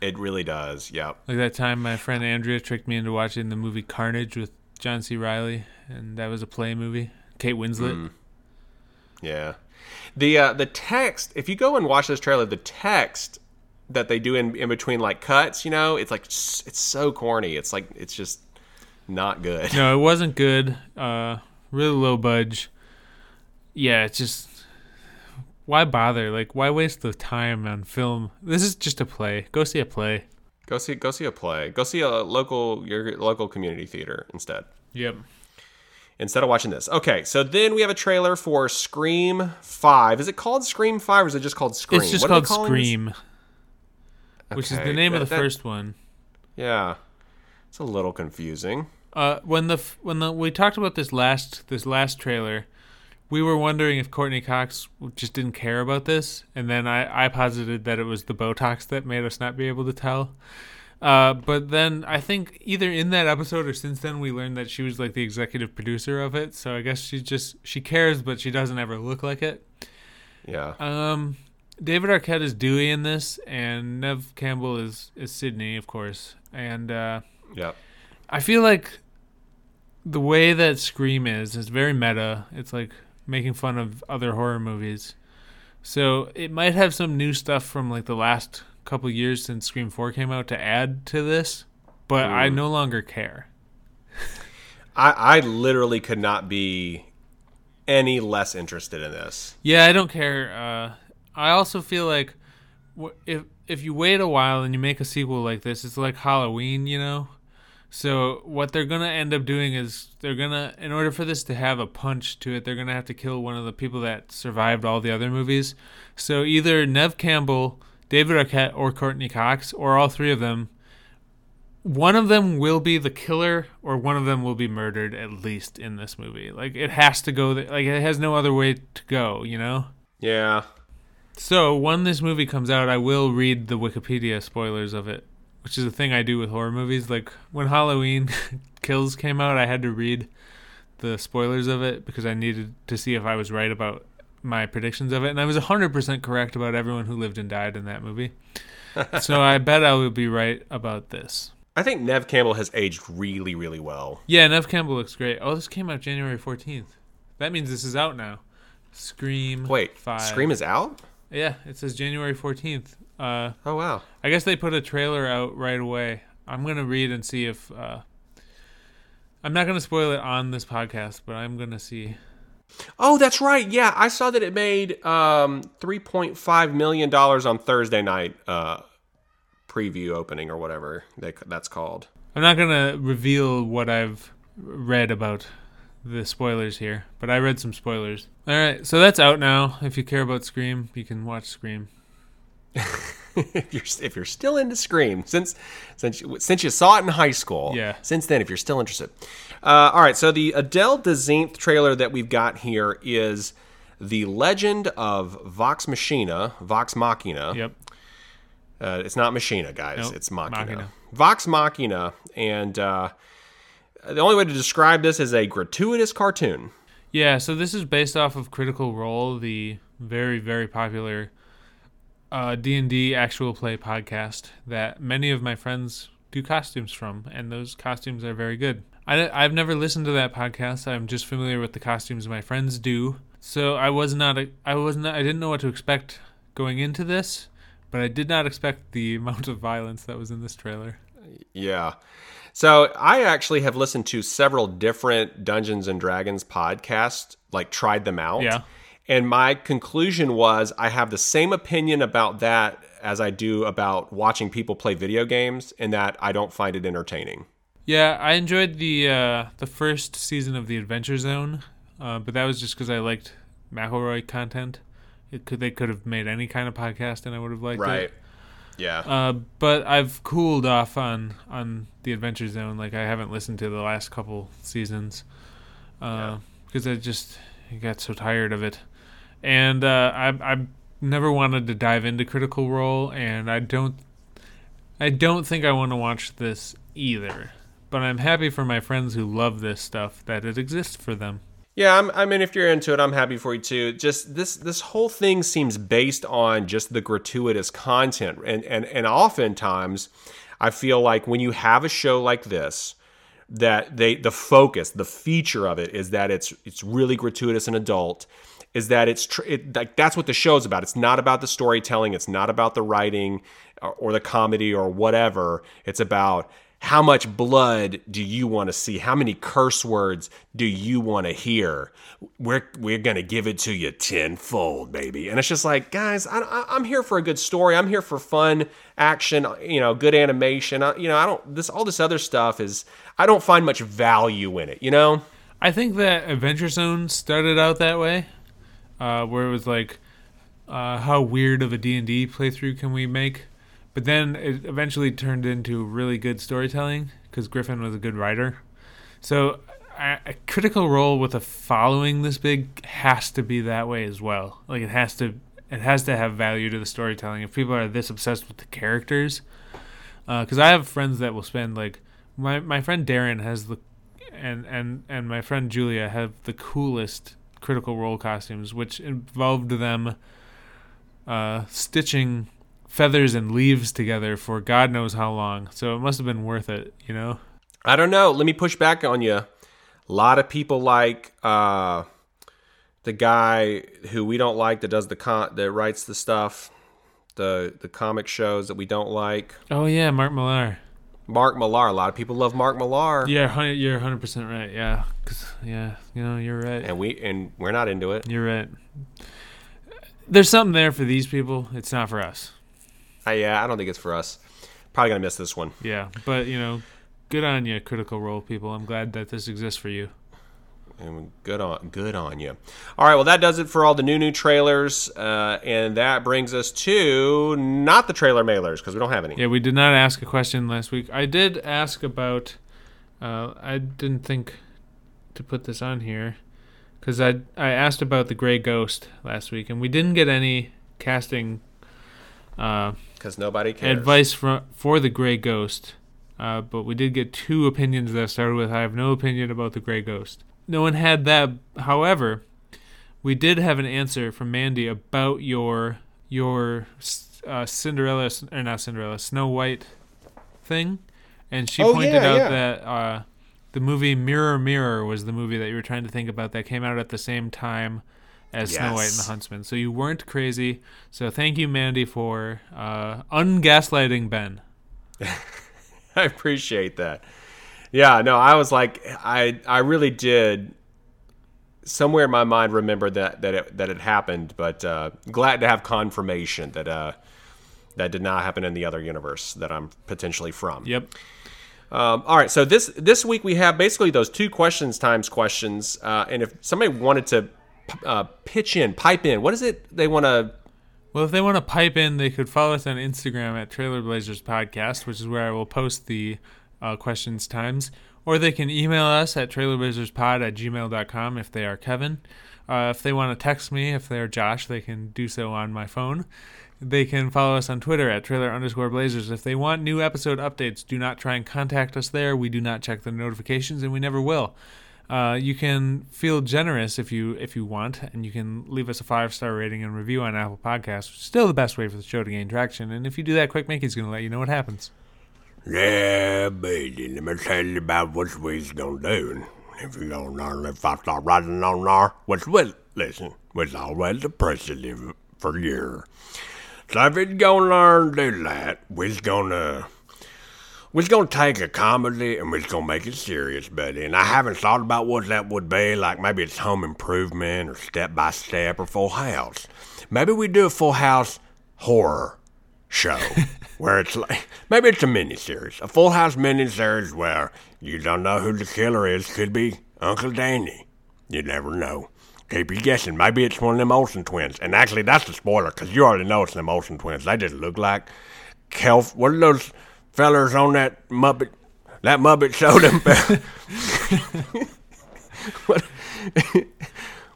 It really does. Yep. Like that time my friend Andrea tricked me into watching the movie Carnage with John C. Reilly, and that was a play movie. Kate Winslet. Mm. Yeah. The uh, the text, if you go and watch this trailer, the text that they do in, in between like cuts, you know, it's like it's so corny. It's like it's just not good. No, it wasn't good. Uh, really low budge. Yeah, it's just why bother? Like, why waste the time on film? This is just a play. Go see a play. Go see go see a play. Go see a local your local community theater instead. Yep. Instead of watching this. Okay, so then we have a trailer for Scream 5. Is it called Scream 5 or is it just called Scream? It's just What called Scream. this? Scream, which is the Okay, name of the that- first one. Yeah. It's a little confusing. Uh, when the when the we talked about this last this last trailer, we were wondering if Courteney Cox just didn't care about this, and then I I posited that it was the Botox that made us not be able to tell. Uh, but then I think either in that episode or since then we learned that she was like the executive producer of it. So I guess she just she cares, but she doesn't ever look like it. Yeah. Um, David Arquette is Dewey in this, and Neve Campbell is is Sydney, of course, and. uh Yep. I feel like the way that Scream is is very meta. It's like making fun of other horror movies. So it might have some new stuff from like the last couple years since Scream 4 came out to add to this, but I no longer care. I, I literally could not be any less interested in this. Yeah, I don't care. Uh, I also feel like if if you wait a while and you make a sequel like this, it's like Halloween, you know. So what they're gonna end up doing is they're gonna, in order for this to have a punch to it, they're gonna have to kill one of the people that survived all the other movies. So either Neve Campbell, David Arquette, or Courteney Cox, or all three of them. One of them will be the killer, or one of them will be murdered at least in this movie. Like it has to go. Like it has no other way to go. You know. Yeah. So when this movie comes out, I will read the Wikipedia spoilers of it, which is a thing I do with horror movies. Like when Halloween Kills came out, I had to read the spoilers of it because I needed to see if I was right about my predictions of it, and I was 100% correct about everyone who lived and died in that movie. so I bet I will be right about this. I think Neve Campbell has aged really, really well. Yeah, Neve Campbell looks great. Oh, this came out January 14th. That means this is out now. Scream. Wait, 5. Scream is out? Yeah, it says January 14th. Uh, Oh, wow. I guess they put a trailer out right away. I'm gonna read and see if uh, I'm not gonna spoil it on this podcast, but I'm gonna see. Oh, that's right. Yeah, I saw that it made um, $3.5 million on Thursday night uh, preview opening or whatever they, that's called. I'm not gonna reveal what I've read about the spoilers here, but I read some spoilers. All right, so that's out now. If you care about Scream, you can watch Scream. if you're if you're still into Scream since since since you saw it in high school. Yeah. Since then, if you're still interested. Uh, all right. So the Adele Dazeemth trailer that we've got here is the Legend of Vox Machina, Vox Machina. Yep. Uh, it's not Machina, guys. Nope, It's Machina. Machina. Vox Machina, and uh, the only way to describe this is a gratuitous cartoon. Yeah, so this is based off of Critical Role, the very very popular uh, D&D actual play podcast that many of my friends do costumes from, and those costumes are very good. I, I've never listened to that podcast. I'm just familiar with the costumes my friends do. So I was not I was not I didn't know what to expect going into this, but I did not expect the amount of violence that was in this trailer. Yeah. So I actually have listened to several different Dungeons and Dragons podcasts, like tried them out. Yeah. And my conclusion was I have the same opinion about that as I do about watching people play video games, in that I don't find it entertaining. Yeah, I enjoyed the uh, the first season of the Adventure Zone, uh, but that was just because I liked McElroy content. It could they could have made any kind of podcast, and I would have liked it. Yeah. Uh, but I've cooled off on on the Adventure Zone. Like I haven't listened to the last couple seasons uh, because I just got so tired of it. And uh, I I never wanted to dive into Critical Role, and I don't I don't think I want to watch this either. But I'm happy for my friends who love this stuff that it exists for them. Yeah, I'm, I mean, if you're into it, I'm happy for you too. Just this this whole thing seems based on just the gratuitous content, and and and oftentimes, I feel like when you have a show like this, that they the focus, the feature of it is that it's it's really gratuitous and adult. Is that it's tr- it, like that's what the show's about. It's not about the storytelling. It's not about the writing or, or the comedy or whatever. It's about how much blood do you want to see? How many curse words do you want to hear? We're we're gonna give it to you tenfold, baby. And it's just like, guys, I, I'm here for a good story. I'm here for fun, action, you know, good animation. I, you know, I don't this all this other stuff is I don't find much value in it. You know? I think that Adventure Zone started out that way, uh, where it was like, uh, how weird of a D&D playthrough can we make? But then it eventually turned into really good storytelling because Griffin was a good writer. So a, a critical role with a following this big has to be that way as well. Like it has to it has to have value to the storytelling. If people are this obsessed with the characters, because I have friends that will spend like my my friend Darren has the and and and my friend Julia have the coolest critical role costumes, which involved them uh, stitching feathers and leaves together for God knows how long. So it must have been worth it, you know. I don't know. Let me push back on you. A lot of people like uh, the guy who we don't like that does the con- that writes the stuff, the the comic shows that we don't like. Oh yeah, Mark Millar. Mark Millar. A lot of people love Mark Millar, Yeah, you're 100 percent right. Yeah, 'Cause- yeah, you know, you're right. and we and we're not into it. You're right. There's something there for these people. It's not for us. I, yeah, I don't think it's for us. Probably gonna miss this one. Yeah, but you know, good on you, Critical Role people. I'm glad that this exists for you. And good on good on you. All right, well that does it for all the new new trailers, uh, and that brings us to not the trailer mailers because we don't have any. Yeah, we did not ask a question last week. I did ask about. Uh, I didn't think to put this on here because I I asked about the Gray Ghost last week, and we didn't get any casting uh, Because nobody cares. advice for for the Gray Ghost. Uh, but we did get two opinions that started with I have no opinion about the Gray Ghost. No one had that. However, we did have an answer from Mandy about your your uh, Cinderella or not Cinderella Snow White thing, and she Oh, pointed yeah, out yeah. that uh, the movie Mirror Mirror was the movie that you were trying to think about that came out at the same time as Snow White and the Huntsman. So you weren't crazy. So thank you, Mandy, for uh, ungaslighting Ben. I appreciate that. Yeah, no, I was like, I I really did. Somewhere in my mind, remember that that it, that it happened, but uh, glad to have confirmation that uh, that did not happen in the other universe that I'm potentially from. Yep. Um, all right, so this this week we have basically those two questions times questions, uh, and if somebody wanted to uh, pitch in, pipe in, what is it they want to Well, if they want to pipe in, they could follow us on Instagram at Trailer Blazers Podcast, which is where I will post the uh, questions times. Or they can email us at trailerblazerspod at gmail.com if they are Kevin. Uh, if they want to text me, if they're Josh, they can do so on my phone. They can follow us on Twitter at trailer underscore blazers. If they want new episode updates, do not try and contact us there. We do not check the notifications, and we never will. Uh, you can feel generous if you if you want, and you can leave us a five star rating and review on Apple Podcasts. Still the best way for the show to gain traction. And if you do that, Quick Mickey's going to let you know what happens. Yeah, baby, let me tell you about what we's gonna do. If you're gonna learn if I start writing on there, which will, listen, was always a precedent for years. So if you're gonna learn to do that, we's gonna, we's gonna take a comedy and we's gonna make it serious, buddy. And I haven't thought about what that would be, like maybe it's home improvement or step by step or full house. Maybe we do a full house horror show where it's like maybe it's a miniseries, a Full House miniseries where you don't know who the killer is. Could be Uncle Danny. You never know. Keep you guessing. Maybe it's one of them Olsen twins. And actually, that's a spoiler because you already know it's them Olsen twins. They just look like Kelf. What are those fellers on that Muppet? That Muppet show them. fe- what,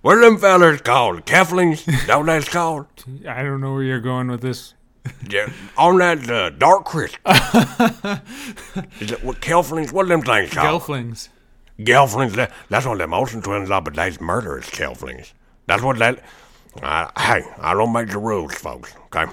what are them fellers called? Keflings? What that's called? I don't know where you're going with this. Yeah, on that uh, dark crystal. Is it what Kelflings? What are them things called? Gelflings. Gelflings. That, that's what them Olsen twins are, but they's murderous Kelflings. That's what that. Uh, hey, I don't make the rules, folks. Okay,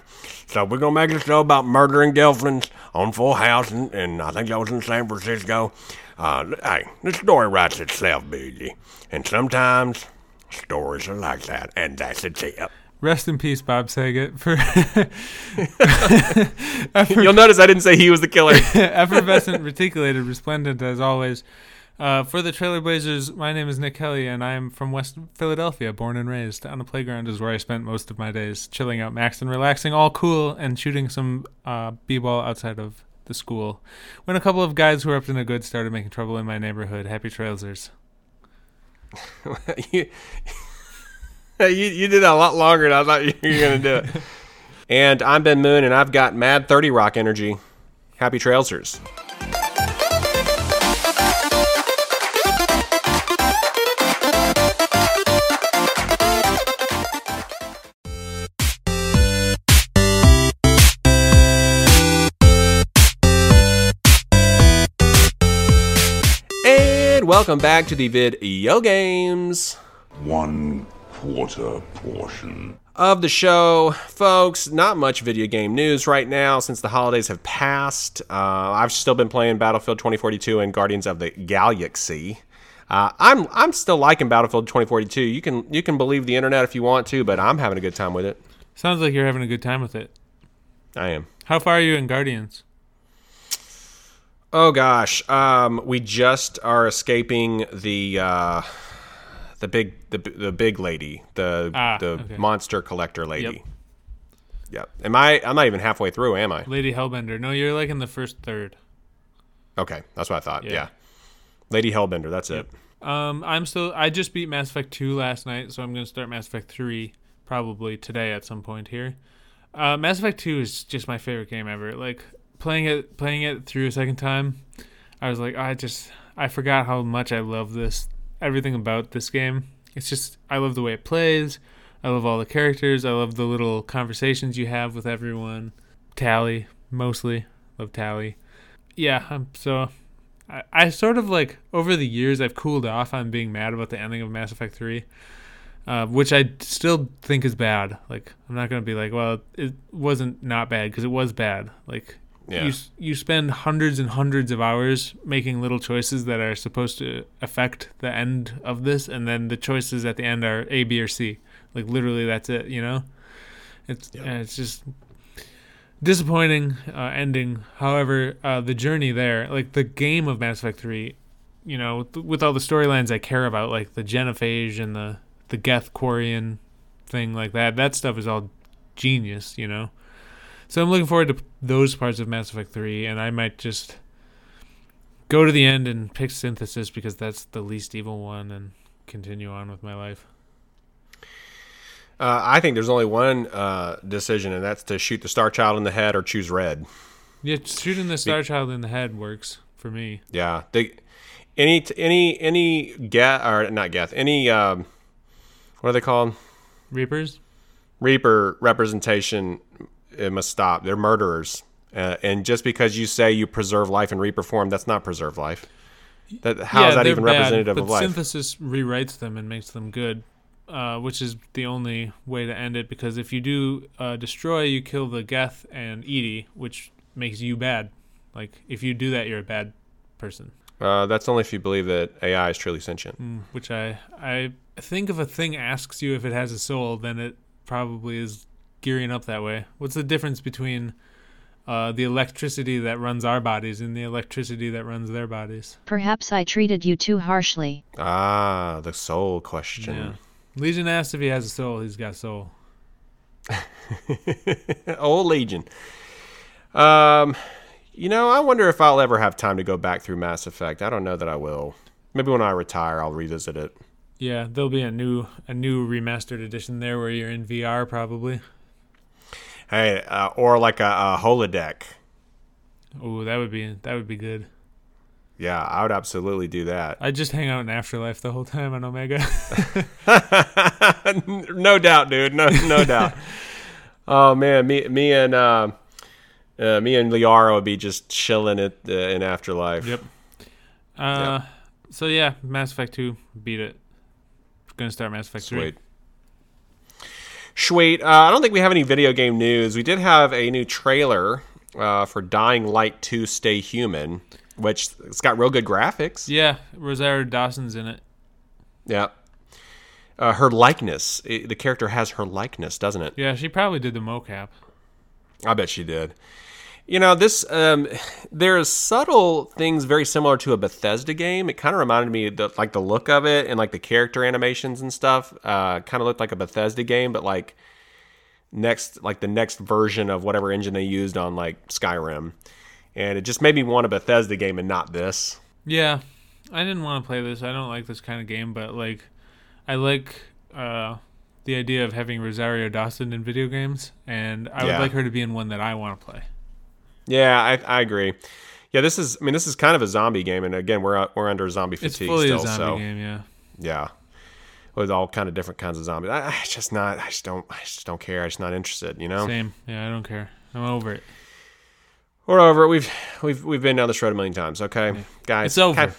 so we're gonna make a show about murdering Gelflings on Full House, and, and I think that was in San Francisco. Uh, hey, the story writes itself, baby, and sometimes stories are like that, and that's a tip. Rest in peace, Bob Saget. For You'll notice I didn't say he was the killer. effervescent, reticulated, resplendent as always. Uh, for the Trailer Blazers, my name is Nick Kelly, and I'm from West Philadelphia, born and raised. On the playground is where I spent most of my days, chilling out, maxing, relaxing, all cool, and shooting some uh, b-ball outside of the school. When a couple of guys who were up to no good started making trouble in my neighborhood. Happy Trailsers. you, you, you did that a lot longer than I thought you were going to do it. And I'm Ben Moon, and I've got mad 30 rock energy. Happy Trailsers. And welcome back to the video games one quarter portion. of the show. Folks, not much video game news right now since the holidays have passed. Uh, I've still been playing Battlefield 2042 and Guardians of the Galaxy. Uh, I'm I'm still liking Battlefield 2042. You can you can believe the internet if you want to, but I'm having a good time with it. Sounds like you're having a good time with it. I am. How far are you in Guardians? Oh gosh, um, we just are escaping the uh, the big the the big lady, the Ah, the okay. monster collector lady. Yep. Yep. Am I? I'm not even halfway through, am I? Lady Hellbender. No, you're like in the first third. Okay, that's what I thought. Yeah. Yeah. Lady Hellbender. That's it. Um, I'm still. I just beat Mass Effect 2 last night, so I'm gonna start Mass Effect 3 probably today at some point here. Uh, Mass Effect 2 is just my favorite game ever. Like playing it, playing it through a second time, I was like, I just, I forgot how much I love this. Everything about this game. It's just, I love the way it plays. I love all the characters. I love the little conversations you have with everyone. Tali, mostly. Love Tali. Yeah, I'm so I, I sort of like over the years I've cooled off on being mad about the ending of Mass Effect 3, uh, which I still think is bad. Like I'm not gonna be like, well, it wasn't not bad because it was bad. Like Yeah. you you spend hundreds and hundreds of hours making little choices that are supposed to affect the end of this, and then the choices at the end are A, B, or C. Like literally, that's it. You know, it's it's just disappointing uh, ending. However, uh, the journey there, like the game of Mass Effect Three, you know, th- with all the storylines I care about, like the Genophage and the the Geth Quarian thing, like that, that stuff is all genius, you know. So I'm looking forward to those parts of Mass Effect Three, and I might just go to the end and pick Synthesis because that's the least evil one, and continue on with my life. Uh, I think there's only one uh, decision, and that's to shoot the Star Child in the head or choose red. Yeah, shooting the Star Child in the head works for me. Yeah, they any any any Geth or not Geth any um, what are they called? Reapers. Reaper representation it must stop. They're murderers, uh, and just because you say you preserve life and reperform, that's not preserve life. That how is that even bad, representative of life? Synthesis rewrites them and makes them good, uh, which is the only way to end it. Because if you do uh, destroy, you kill the Geth and EDI, which makes you bad. Like if you do that, you're a bad person. Uh, that's only if you believe that AI is truly sentient. Which I I think if a thing asks you if it has a soul, then it probably is gearing up that way. What's the difference between uh, the electricity that runs our bodies and the electricity that runs their bodies? Perhaps I treated you too harshly. Ah, the soul question. Yeah. Legion asked if he has a soul. He's got soul. Old Legion. Um, you know, I wonder if I'll ever have time to go back through Mass Effect. I don't know that I will. Maybe when I retire, I'll revisit it. Yeah, there'll be a new a new remastered edition there where you're in VR probably. Hey, uh, or like a, a holodeck. Oh, that would be that would be good. Yeah, I would absolutely do that. I'd just hang out in Afterlife the whole time on Omega. no doubt, dude. No, no doubt. Oh man, me, me and uh, uh, me and Liara would be just chilling it uh, in Afterlife. Yep. Uh, so yeah, Mass Effect Two, beat it. Gonna start Mass Effect Three. Sweet. Uh, I don't think we have any video game news. We did have a new trailer uh, for Dying Light 2 Stay Human, which it's got real good graphics. Yeah, Rosario Dawson's in it. Yeah. Uh, her likeness. It- the character has her likeness, doesn't it? Yeah, she probably did the mocap. I bet she did. You know, this um, there's subtle things very similar to a Bethesda game. It kind of reminded me of the, like the look of it and like the character animations and stuff. Uh, kind of looked like a Bethesda game, but like next like the next version of whatever engine they used on like Skyrim. And it just made me want a Bethesda game and not this. Yeah, I didn't want to play this. I don't like this kind of game, but like, I like uh, the idea of having Rosario Dawson in video games, and I Yeah. would like her to be in one that I want to play. Yeah, I, I agree. Yeah, this is. I mean, this is kind of a zombie game, and again, we're we're under zombie fatigue It's fully still. a zombie so game, yeah. yeah, with all kind of different kinds of zombies. I, I just not. I just don't. I just don't care. I'm just not interested. You know. Same. Yeah, I don't care. I'm over it. We're over. it. We've we've we've been down this road a million times. Okay, guys. It's over. okay.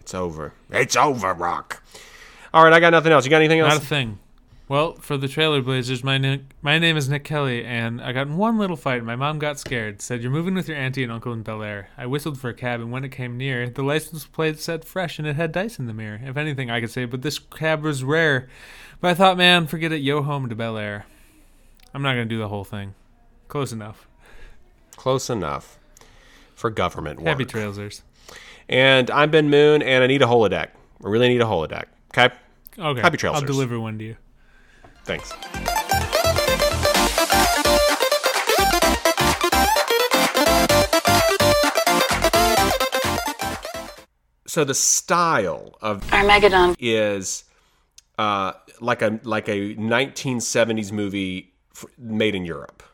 It's over. It's over, Rock. All right, I got nothing else. You got anything else? Not a thing. Well, for the Trailer Blazers, my name my name is Nick Kelly, and I got in one little fight. My mom got scared, said, "You're moving with your auntie and uncle in Bel Air." I whistled for a cab, and when it came near, the license plate said "fresh" and it had dice in the mirror. If anything, I could say, but this cab was rare. But I thought, man, forget it. Yo home to Bel Air. I'm not gonna do the whole thing. Close enough. Close enough for government work. Happy Trailsers. And I'm Ben Moon, and I need a holodeck. I really need a holodeck. Okay. Okay. Happy I'll deliver one to you. Thanks. So the style of Armageddon. is uh, like a like a 1970s movie f- made in Europe.